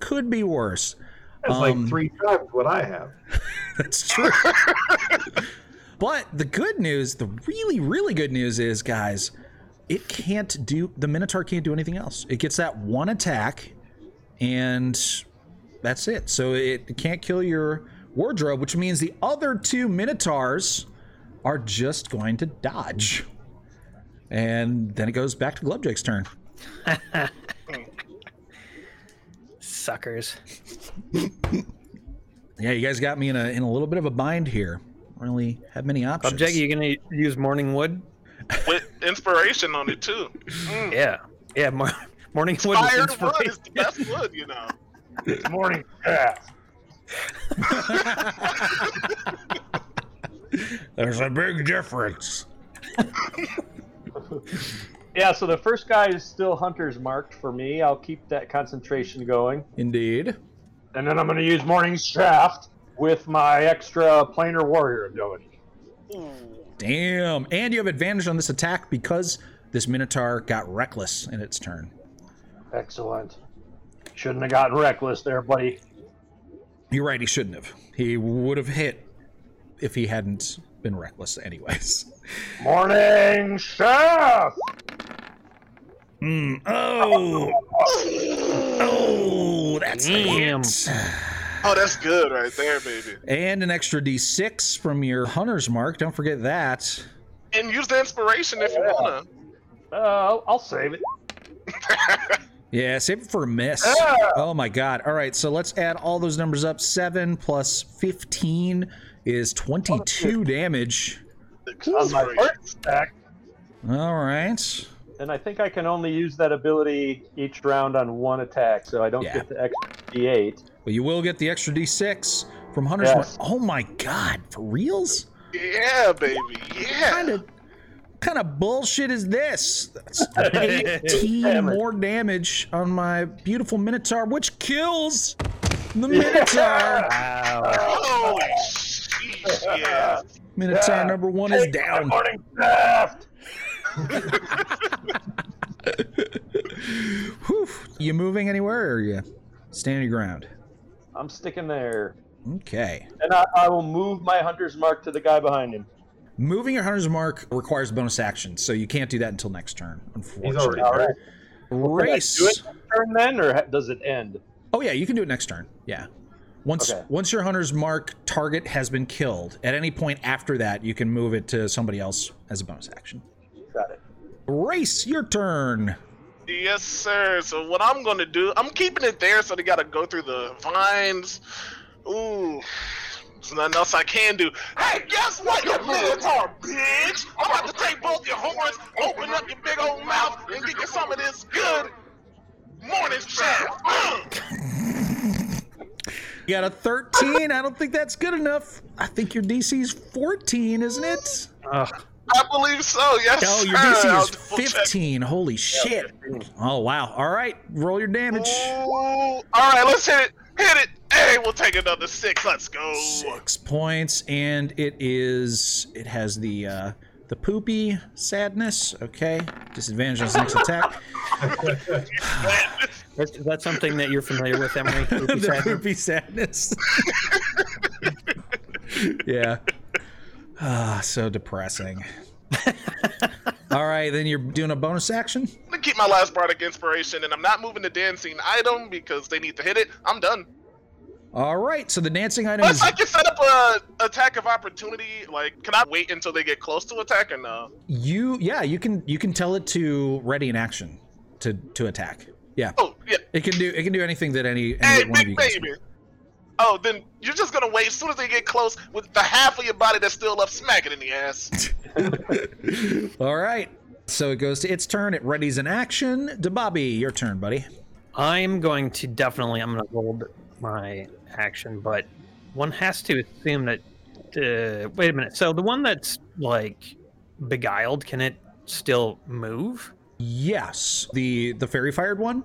could be worse. That's Um, like three times what I have. That's true. but the good news, the really, really good news is, guys, it can't do the Minotaur can't do anything else. It gets that one attack, and that's it. So it can't kill your wardrobe, which means the other two Minotaurs are just going to dodge. And then it goes back to Glubjake's turn. Suckers. Yeah, you guys got me in a in a little bit of a bind here. Don't Really have many options. Object, you gonna use morning wood? With inspiration on it too. Mm. Yeah. Yeah, mor- morning wood with Fired wood inspiration. is the best wood, you know. Morning craft. There's a big difference. Yeah, so the first guy is still hunter's marked for me. I'll keep that concentration going. Indeed. And then I'm going to use Morning Shaft with my extra planar warrior ability. Damn. And you have advantage on this attack because this Minotaur got reckless in its turn. Excellent. Shouldn't have gotten reckless there, buddy. You're right, he shouldn't have. He would have hit if he hadn't been reckless, anyways. Morning Shaft! Mm, oh! Oh, that's Damn. Oh, that's good right there, baby. And an extra d6 from your hunter's mark. Don't forget that. And use the inspiration if you wanna. Uh, I'll, I'll save it. Yeah, save it for a miss. Oh my god. All right, so let's add all those numbers up. 7 plus 15 is 22 damage. On my Inspiration. first attack, All right. And I think I can only use that ability each round on one attack, so I don't Yeah. get the extra D8. But you will get the extra d6 from hunter's Yes. mark. Oh my god, for reals? Yeah, baby. Yeah. kind of kind of bullshit is this? That's 18 more damage on my beautiful Minotaur, which kills the Minotaur. Wow. Holy sheesh, yeah. Minotaur Yeah. number one is take my down. Morning Shaft! Whew. You moving anywhere or are you standing your ground? I'm sticking there. Okay. And I, I will move my hunter's mark to the guy behind him. Moving your hunter's mark requires bonus action, so you can't do that until next turn, He's unfortunately. already All right. Race. Do it next turn then, or does it end? Oh yeah, you can do it next turn. Yeah. Once Okay. once your hunter's mark target has been killed, at any point after that, you can move it to somebody else as a bonus action. Got it. Race, your turn. Yes, sir. So what I'm gonna do, I'm keeping it there, so they gotta go through the vines. Ooh. There's nothing else I can do. Hey, guess what, you Minotaur bitch? I'm about to take both your horns, open up your big old mouth, and get you some of this good morning shaft. You got a 13. I don't think that's good enough. I think your DC's 14, isn't it? Ugh. I believe so. Yes, Oh, your DC is double check. 15. Holy shit. Oh, wow. All right. Roll your damage. Ooh. All right, let's hit it. Hit it. Hey, we'll take another six. Let's go. Six points, and it is. It has the uh, the poopy sadness. Okay, disadvantage on its next attack. That's, that's something that you're familiar with, Emily. Poopy the sadness? poopy sadness. yeah. Ah, so depressing. All right, then you're doing a bonus action. I'm gonna keep my last bardic inspiration, and I'm not moving the dancing item because they need to hit it. I'm done. All right, so the dancing item Plus, is I can set up a attack of opportunity. Like, can I wait until they get close to attack or no? you. Yeah, you can you can tell it to ready in action to to attack. Yeah, Oh, yeah. it can do it can do anything that any, any Hey, one of big you guys. baby. Oh, then you're just gonna wait. As soon as they get close, with the half of your body that's still up, smack it in the ass. All right. So it goes to its turn. It readies an action. DeBobby, your turn, buddy. I'm going to definitely. I'm going to hold my action, but one has to assume that. Uh, wait a minute. So the one that's like beguiled, can it still move? Yes. The the faerie fired one?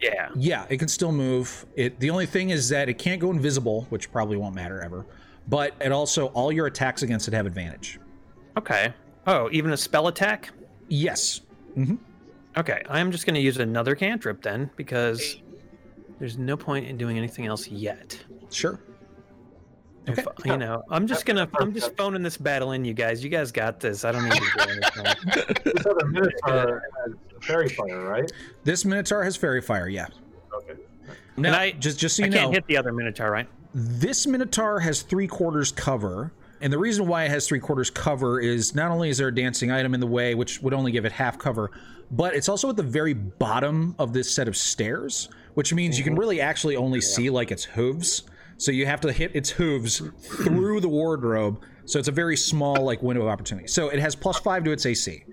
Yeah. Yeah, it can still move. It the only thing is that it can't go invisible, which probably won't matter ever. But it also all your attacks against it have advantage. Okay. Oh, even a spell attack? Yes. Mm-hmm. Okay, I'm just going to use another cantrip then because there's no point in doing anything else yet. Sure. If, you know, I'm just gonna, I'm just phoning this battle in, you guys. You guys got this. I don't need to do anything. This other Minotaur has faerie fire, right? This Minotaur has faerie fire, yeah. Okay. Now, And I just just so I you can't hit the other Minotaur, right? this Minotaur has three quarters cover. And the reason why it has three quarters cover is not only is there a dancing item in the way, which would only give it half cover, but it's also at the very bottom of this set of stairs, which means you can mm-hmm. really actually only see like its hooves. So you have to hit its hooves through the wardrobe. So it's a very small like window of opportunity. So it has plus five to its AC.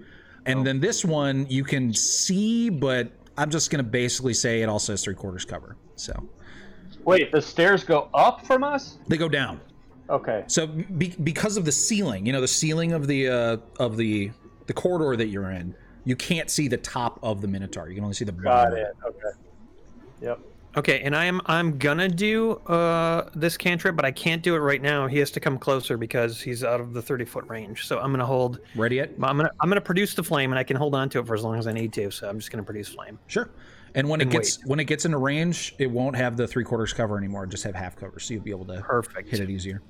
And then this one you can see, but I'm just gonna basically say it also has three quarters cover. So Wait, the stairs go up from us? they go down. Okay. So be, because of the ceiling, you know, the ceiling of the uh, of the the corridor that you're in, you can't see the top of the Minotaur. You can only see the Got bottom. it. Okay. Yep. Okay, and I'm, I'm gonna do uh this cantrip, but I can't do it right now. He has to come closer because he's out of the 30 foot range. So I'm gonna hold. Ready yet? I'm gonna, I'm gonna produce the flame, and I can hold on to it for as long as I need to. So I'm just gonna produce flame. Sure. And when it And gets when it gets into range, it won't have the three quarters cover anymore. Just have half cover, so you'll be able to Perfect. hit it easier.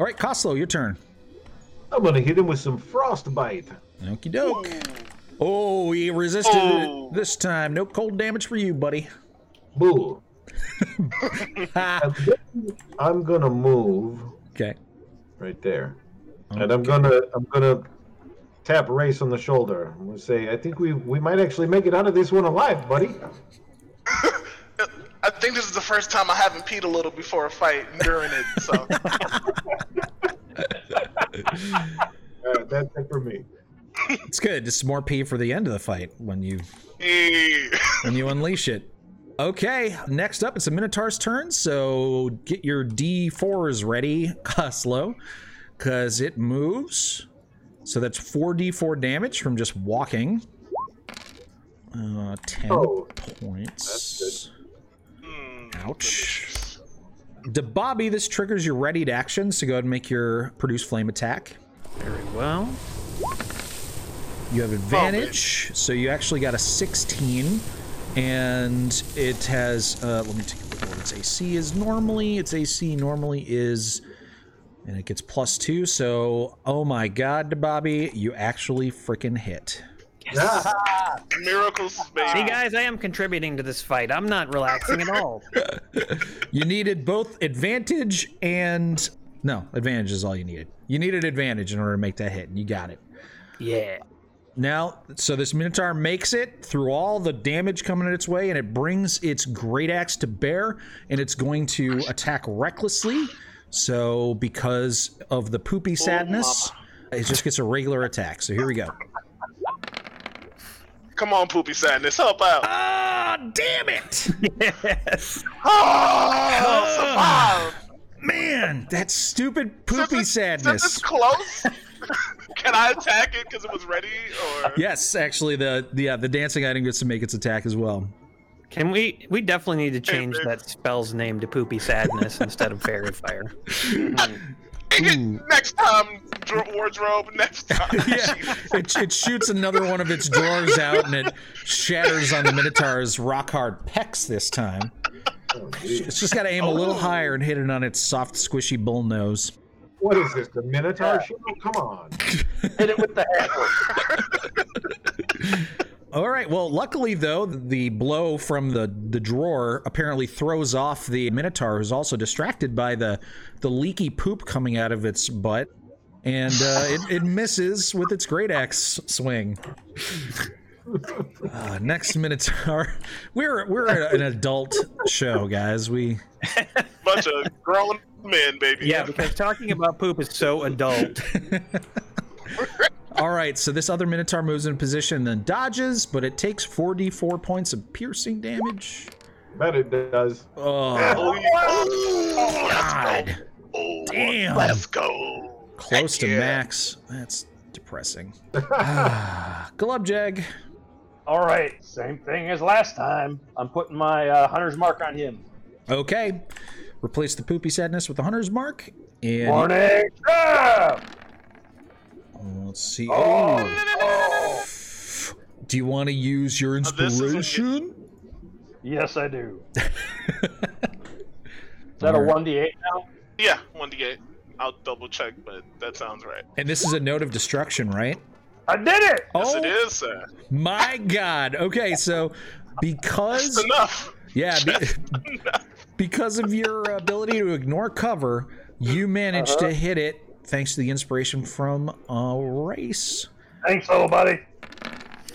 All right, Coslow, your turn. I'm gonna hit him with some frostbite. Okie doke. Oh, he resisted Oh. it this time. No cold damage for you, buddy. Boo. Ha. And then I'm gonna move okay. right there, and I'm gonna I'm gonna tap Race on the shoulder. I'm gonna say, I think we we might actually make it out of this one alive, buddy. I think this is the first time I haven't peed a little before a fight and during it. So Uh, that's it for me. It's good. Just more pee for the end of the fight when you when you unleash it. Okay, next up, it's a Minotaur's turn, so get your D4s ready, Coslow, because it moves. So that's 4d4 damage from just walking. Uh, 10 Oh, points. Hmm. Ouch. Bobby, this triggers your readied action, so go ahead and make your produce flame attack. Very well. You have advantage, so you actually got a 16, and it has. Uh, let me take a look at what its AC is normally. Its AC normally is, and it gets plus two. So, oh my God, Bobby, you actually freaking hit. miracles, See, guys, I am contributing to this fight. I'm not relaxing at all. You needed both advantage and no advantage is all you needed. You needed advantage in order to make that hit, and you got it. Yeah. Now, so this Minotaur makes it through all the damage coming in its way, and it brings its great axe to bear, and it's going to attack recklessly. So, because of the poopy sadness, it just gets a regular attack. So here we go. Come on, poopy sadness, help out. Ah, damn it! Yes. Oh, survive. Man, that stupid poopy Since sadness. it's close, can I attack it because it was ready? Or Yes, actually, the the yeah, the dancing item gets to make its attack as well. Can we? We definitely need to change man. that spell's name to Poopy Sadness instead of Faerie Fire. Hmm. next time, dro- wardrobe. Next time. yeah, it, it shoots another one of its drawers out and it shatters on the Minotaur's rock hard pecs this time. Oh. It's just got to aim a little oh. higher and hit it on its soft, squishy bull nose. What is this? The Minotaur show? Come on. Hit it with the hammer. All right. Well, luckily though, the blow from the the drawer apparently throws off the Minotaur, who's also distracted by the the leaky poop coming out of its butt, and uh, it, it misses with its great axe swing. Uh, next Minotaur, we're we're an adult show, guys. We bunch of grown men, baby. Yeah, because talking about poop is so adult. All right, so this other Minotaur moves in position and then dodges, but it takes 4d4 points of piercing damage. Bet it does. Oh, Oh. Oh, God. Oh, Damn. Let's go. Close to yeah. max. That's depressing. Ah, Glubjag. All right, same thing as last time. I'm putting my uh, hunter's mark on him. Okay. Replace the poopy sadness with the hunter's mark. And Morning trap! Uh, let's see. Oh, Oh. Do you want to use your oh, this is inspiration? yes, I do. Is that a 1d8 now? Yeah, one d eight. I'll double check, but that sounds right. And this is a note of destruction, right? I did it! Yes, Oh it is, sir. my god. Okay, so because It's enough. yeah, be- Enough. Because of your ability to ignore cover, you managed to uh-huh. hit it thanks to the inspiration from a race. Thanks, little buddy.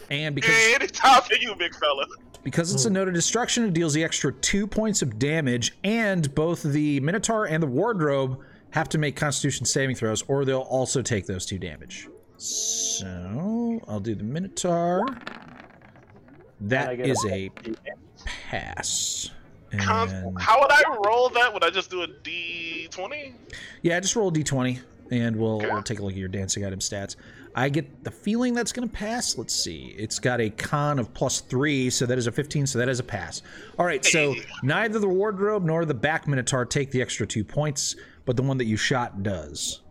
And because Hey, anytime for you, big fella. because it's a hmm. note of destruction, it deals the extra two points of damage, and both the Minotaur and the Wardrobe have to make Constitution saving throws, or they'll also take those two damage. So I'll do the Minotaur. I That get is a- a pass. Con- And How would I roll that? Would I just do a d twenty? yeah, just roll a d20, and we'll, Okay. we'll take a look at your dancing item stats. I get the feeling that's going to pass. Let's see. It's got a con of plus three, so that is a 15, so that is a pass. All right, so Hey. neither the wardrobe nor the back minotaur take the extra two points, but the one that you shot does.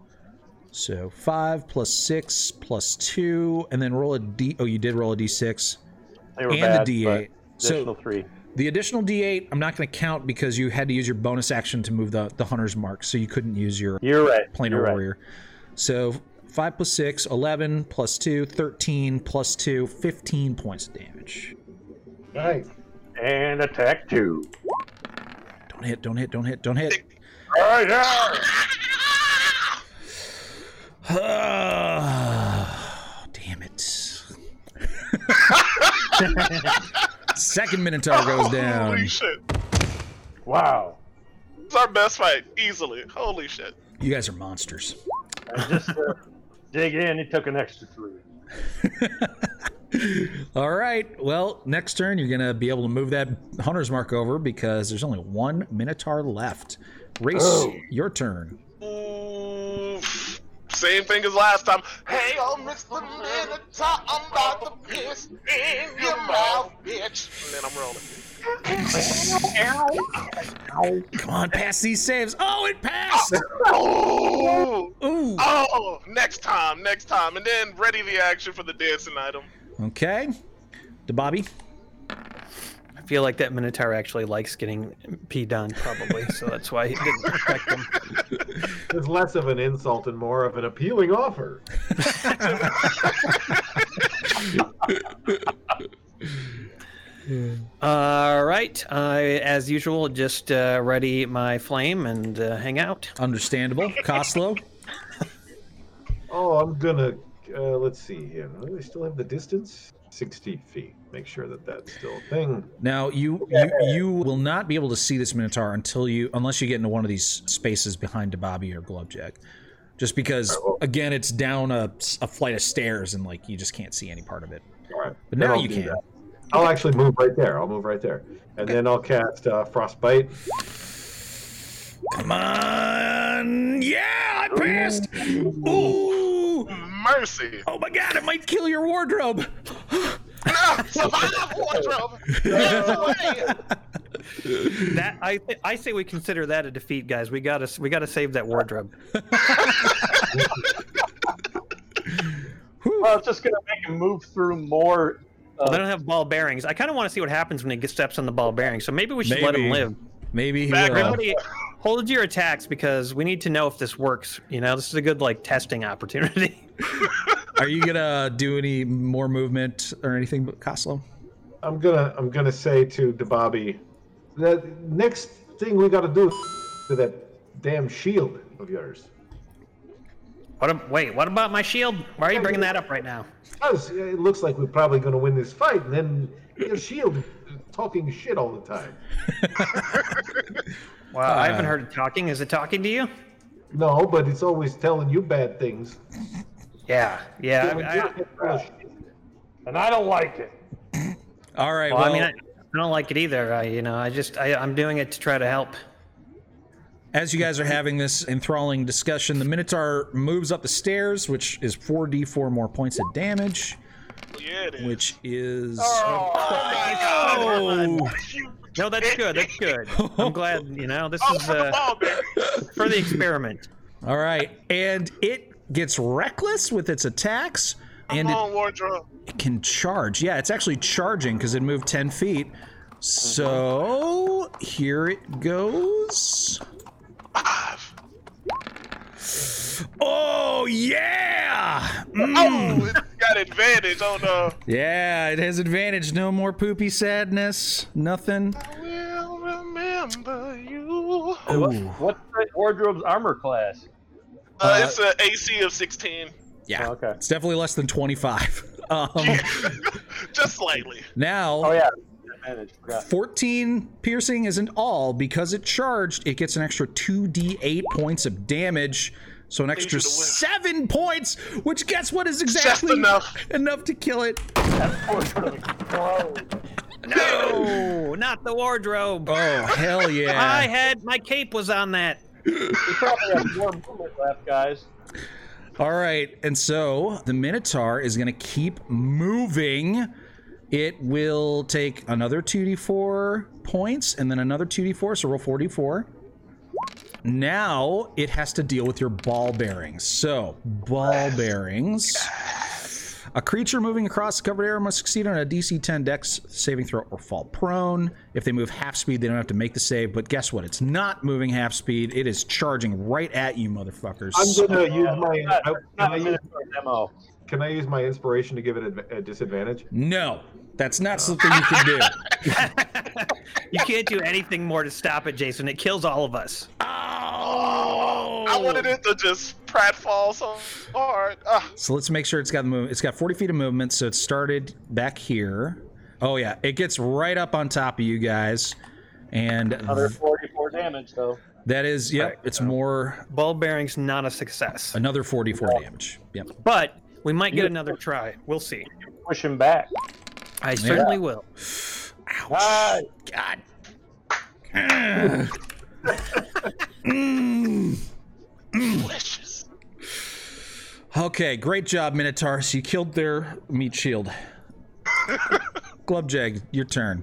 So five plus six plus two, and then roll a d. Oh, you did roll a d6 They were and bad, the d8. but So additional three. The additional d8, I'm not going to count because you had to use your bonus action to move the the hunter's mark, so you couldn't use your You're right. planar You're right. warrior. So 5 plus 6, 11 plus 2, 13 plus 2, 15 points of damage. Nice. And attack two. Don't hit, don't hit, don't hit, don't hit. All right, yeah. Damn it. Second Minotaur goes down. Holy shit! Wow. It's our best fight, easily. Holy shit! You guys are monsters. I just uh, dig in. It took an extra three. All right. Well, next turn, you're going to be able to move that Hunter's Mark over because there's only one Minotaur left. Race, Oh. your turn. Ooh, same thing as last time. Hey, oh, Mr. Minotaur, I'm about to piss in your mouth, bitch. And then I'm rolling. Come on, pass these saves. Oh, it passed. Oh, Ooh. oh, next time, next time, and then ready the action for the dancing item. Okay. To Bobby. I feel like that Minotaur actually likes getting pee done, probably, so that's why he didn't protect him. It's less of an insult and more of an appealing offer. All right, I, as usual, just uh, ready my flame and uh, hang out. Understandable. Coslow. Oh, I'm gonna. Uh, let's see here. Do they still have the distance? 60 feet. Make sure that that's still a thing. Now you, you you will not be able to see this Minotaur until you unless you get into one of these spaces behind Bobby or Glubjack. Just because again it's down a, a flight of stairs and like you just can't see any part of it. All right. But Then now I'll you can. that. I'll actually move right there. I'll move right there. And then I'll cast uh, Frostbite. Come on. Yeah, I passed. Ooh. Mercy. Oh my god, it might kill your wardrobe. No, survive, wardrobe. Dance away. That I th- I say we consider that a defeat, guys. We gotta we gotta save that wardrobe. Well, it's just gonna make him move through more. Uh, well, they don't have ball bearings. I kind of want to see what happens when he steps on the ball bearings. So maybe we should let him live. Maybe he Back will. Everybody, hold your attacks because we need to know if this works. You know, this is a good like testing opportunity. Are you gonna do any more movement or anything, Coslow? I'm gonna I'm gonna say to Bobby, the next thing we gotta do to that damn shield of yours. What? am- wait, what about my shield? Why are you bringing that up right now? Because it looks like we're probably gonna win this fight, and then your shield talking shit all the time. Well, I haven't Uh, heard it talking. Is it talking to you? No, but it's always telling you bad things. Yeah, yeah. I, you're I, full of shit. And I don't like it. All right. well, Well, I mean, I, I don't like it either. I, you know, I just, I, I'm doing it to try to help. as you guys are having this enthralling discussion, the Minotaur moves up the stairs, which is 4d4 more points of damage, Yeah, it is. which is. Oh my Oh. god! You No, that's good. That's good. I'm glad. You know, this Oh, is uh, for the experiment. All right. And it gets reckless with its attacks, and Come it wardrobe. it can charge. Yeah, it's actually charging because it moved 10 feet. So here it goes. Five. Oh, yeah! Mm. Oh, it's got advantage on the. Yeah, it has advantage. No more poopy sadness. Nothing. I will remember you. Ooh. What's the wardrobe's armor class? Uh, Uh, it's an AC of 16. Yeah. Okay. It's definitely less than 25. Um, Just slightly. now, Oh yeah, advantage. Forgot. 14 piercing isn't all. Because it charged, it gets an extra 2d8 points of damage. So an extra seven points, which guess what is exactly enough. enough to kill it. No, not the wardrobe. Oh, hell yeah! I had my cape was on that. We probably have more movement left, guys. All right, and so the Minotaur is going to keep moving. It will take another 2d4 points and then another 2d4, so roll 4d4. Now it has to deal with your ball bearings. So, ball bearings. A creature moving across the covered area must succeed on a DC 10 dex saving throw or fall prone. If they move half speed, they don't have to make the save. But guess what? It's not moving half speed. It is charging right at you, motherfuckers. I'm gonna use my. Uh, not, I- Can I a use, Minotaur demo. can I use my inspiration to give it a, a disadvantage? No, that's not something you can do. You can't do anything more to stop it, Jason. It kills all of us. Oh! I wanted it to just pratfall so hard. Ah, So let's make sure it's got the move. It's got 40 feet of movement, so it started back here. Oh yeah, it gets right up on top of you guys, and Another 44 damage, though. that is yep. It's more Ball bearings not a success, another 44 damage. Yep. but we might get another try. We'll see. Push him back. I certainly will. Nice. God. Mm. delicious. Okay, great job, Minotaur. So you killed their meat shield. Glubjag, your turn.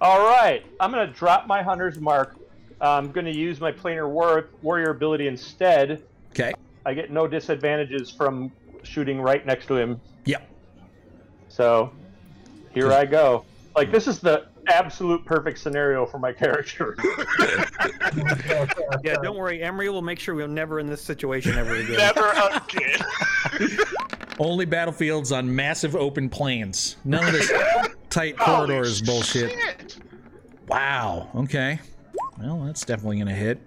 All right, I'm gonna drop my hunter's mark. I'm gonna use my planar war- warrior ability instead. Okay. I get no disadvantages from shooting right next to him. Yep. So here I go. Like this is the absolute perfect scenario for my character. Yeah, don't worry. Emery will make sure we're never in this situation ever again. Never again. Only battlefields on massive open plains. None of this tight corridors bullshit. Shit. Wow. Okay. Well, that's definitely going to hit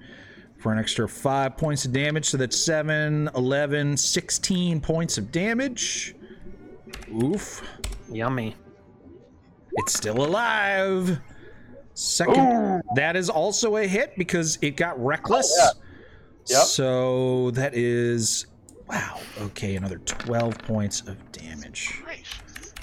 for an extra five points of damage. So that's 7, 11, 16 points of damage. Oof. Yummy. It's still alive. Second. That is also a hit because it got oh, reckless. Yeah. Yep. So that is. Wow. Okay. Another 12 points of damage. Gracious.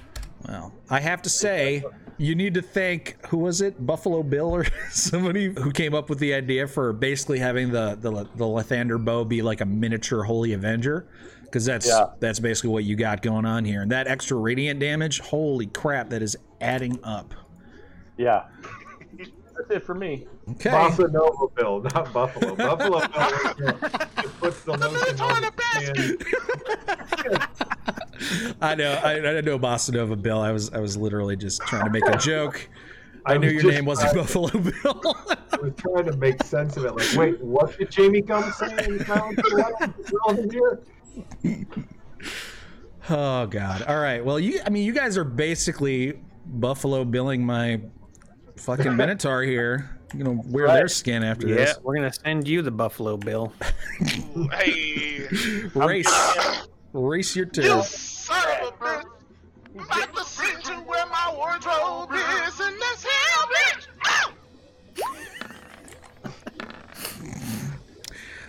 Well, I have to say, you need to thank who was it, Buffalo Bill or somebody who came up with the idea for basically having the the, the Lathander bow be like a miniature Holy Avenger, because that's Yeah. that's basically what you got going on here. And that extra radiant damage, holy crap, that is adding up. yeah. That's it for me. Okay. Bossa Nova Bill, not Buffalo. Buffalo Bill right puts the lotion Minotaur on a his. I know, I, I didn't know Bossa Nova Bill. I was I was literally just trying to make a joke. I, I knew your name wasn't trying- Buffalo Bill. I was trying to make sense of it. Like, wait, what did Jamie Gumb say? in Silence of the Lambs? We're all here? Oh God! All right. Well, you. I mean, you guys are basically Buffalo billing my fucking Minotaur here. You know, wear right. their skin after yeah, this. Yeah, we're gonna send you the Buffalo Bill. hey, race, race your tail. You son of a bitch! About to send you where my wardrobe is, hell, bitch. Oh!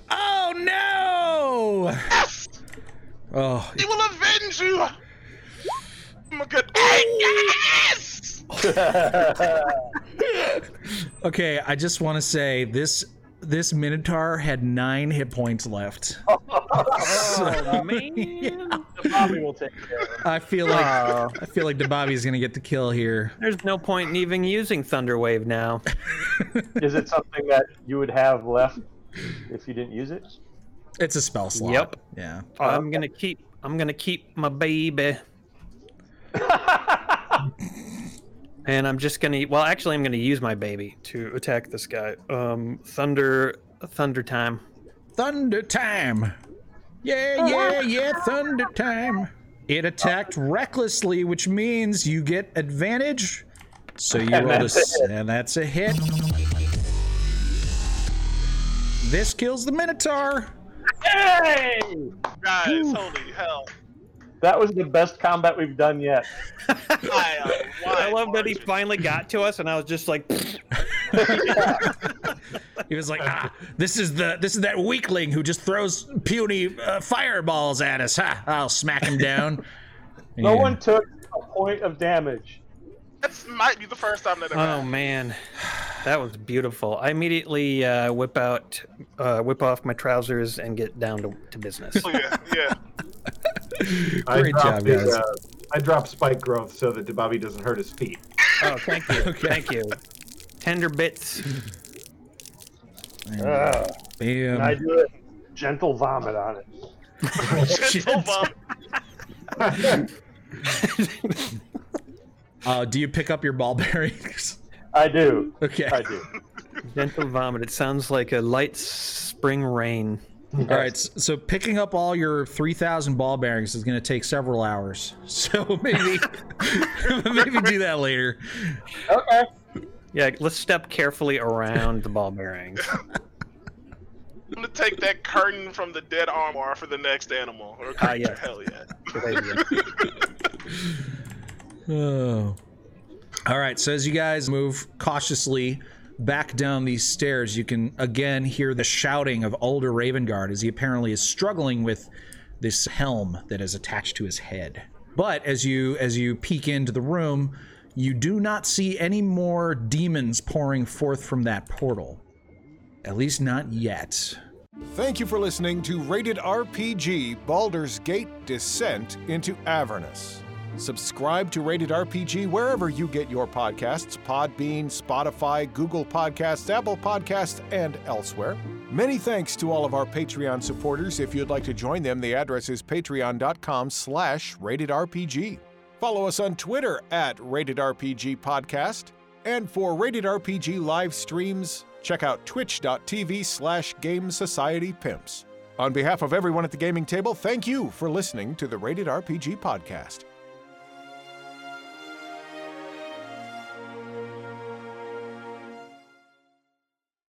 oh no! Yes! Oh, he will avenge you. I'm a good. Yes. Okay, I just want to say this this Minotaur had nine hit points left. Oh man, Bobby will take care of it. I feel like I feel like the Bobby's gonna get the kill here. there's no point in even using Thunderwave now. Is it something that you would have left if you didn't use it? It's a spell slot. Yep. Yeah. I'm gonna keep. I'm gonna keep my baby. and I'm just gonna. Well, actually, I'm gonna use my baby to attack this guy. Um, thunder, thunder time. Thunder time. Yeah, yeah, yeah, thunder time. It attacked recklessly, which means you get advantage. So you And roll that's this, a and that's a hit. This kills the Minotaur. Hey! Guys, holy hell! That was the best combat we've done yet. I, uh, I wide love that he margin. finally got to us, and I was just like, He was like, "Ah, this is the this is that weakling who just throws puny uh, fireballs at us. Ha! I'll smack him down." No Yeah. one took a point of damage. That might be the first time that oh happened. man, that was beautiful. I immediately uh, whip out, uh, whip off my trousers, and get down to, to business. Oh, yeah, yeah. I Great dropped job, his, guys. uh, I dropped spike growth so that Bobby doesn't hurt his feet. Oh, thank you, thank you. Tender bits. Ugh. Bam. And I do it. Gentle vomit on it. Gentle vomit. Uh, do you pick up your ball bearings? I do. okay. I do. Gentle vomit. It sounds like a light spring rain. All right. So picking up all your 3,000 ball bearings is going to take several hours. So maybe maybe do that later. Okay. Yeah, let's step carefully around the ball bearings. I'm gonna take that curtain from the dead armor for the next animal. Or Ah, yeah. Hell yeah. Good idea. Oh. All right. So as you guys move cautiously back down these stairs, you can again hear the shouting of Ulder Ravengard as he apparently is struggling with this helm that is attached to his head. But as you as you peek into the room, you do not see any more demons pouring forth from that portal. At least not yet. Thank you for listening to Rated RPG Baldur's Gate Descent into Avernus. Subscribe to Rated RPG wherever you get your podcasts Podbean, Spotify, Google Podcasts, Apple Podcasts, and elsewhere. Many thanks to all of our Patreon supporters. If you'd like to join them, the address is patreon.com slash ratedrpg. Follow us on Twitter at Rated RPG Podcast. And for Rated RPG live streams, check out twitch.tv slash Game Society Pimps. On behalf of everyone at the gaming table, thank you for listening to the Rated RPG Podcast.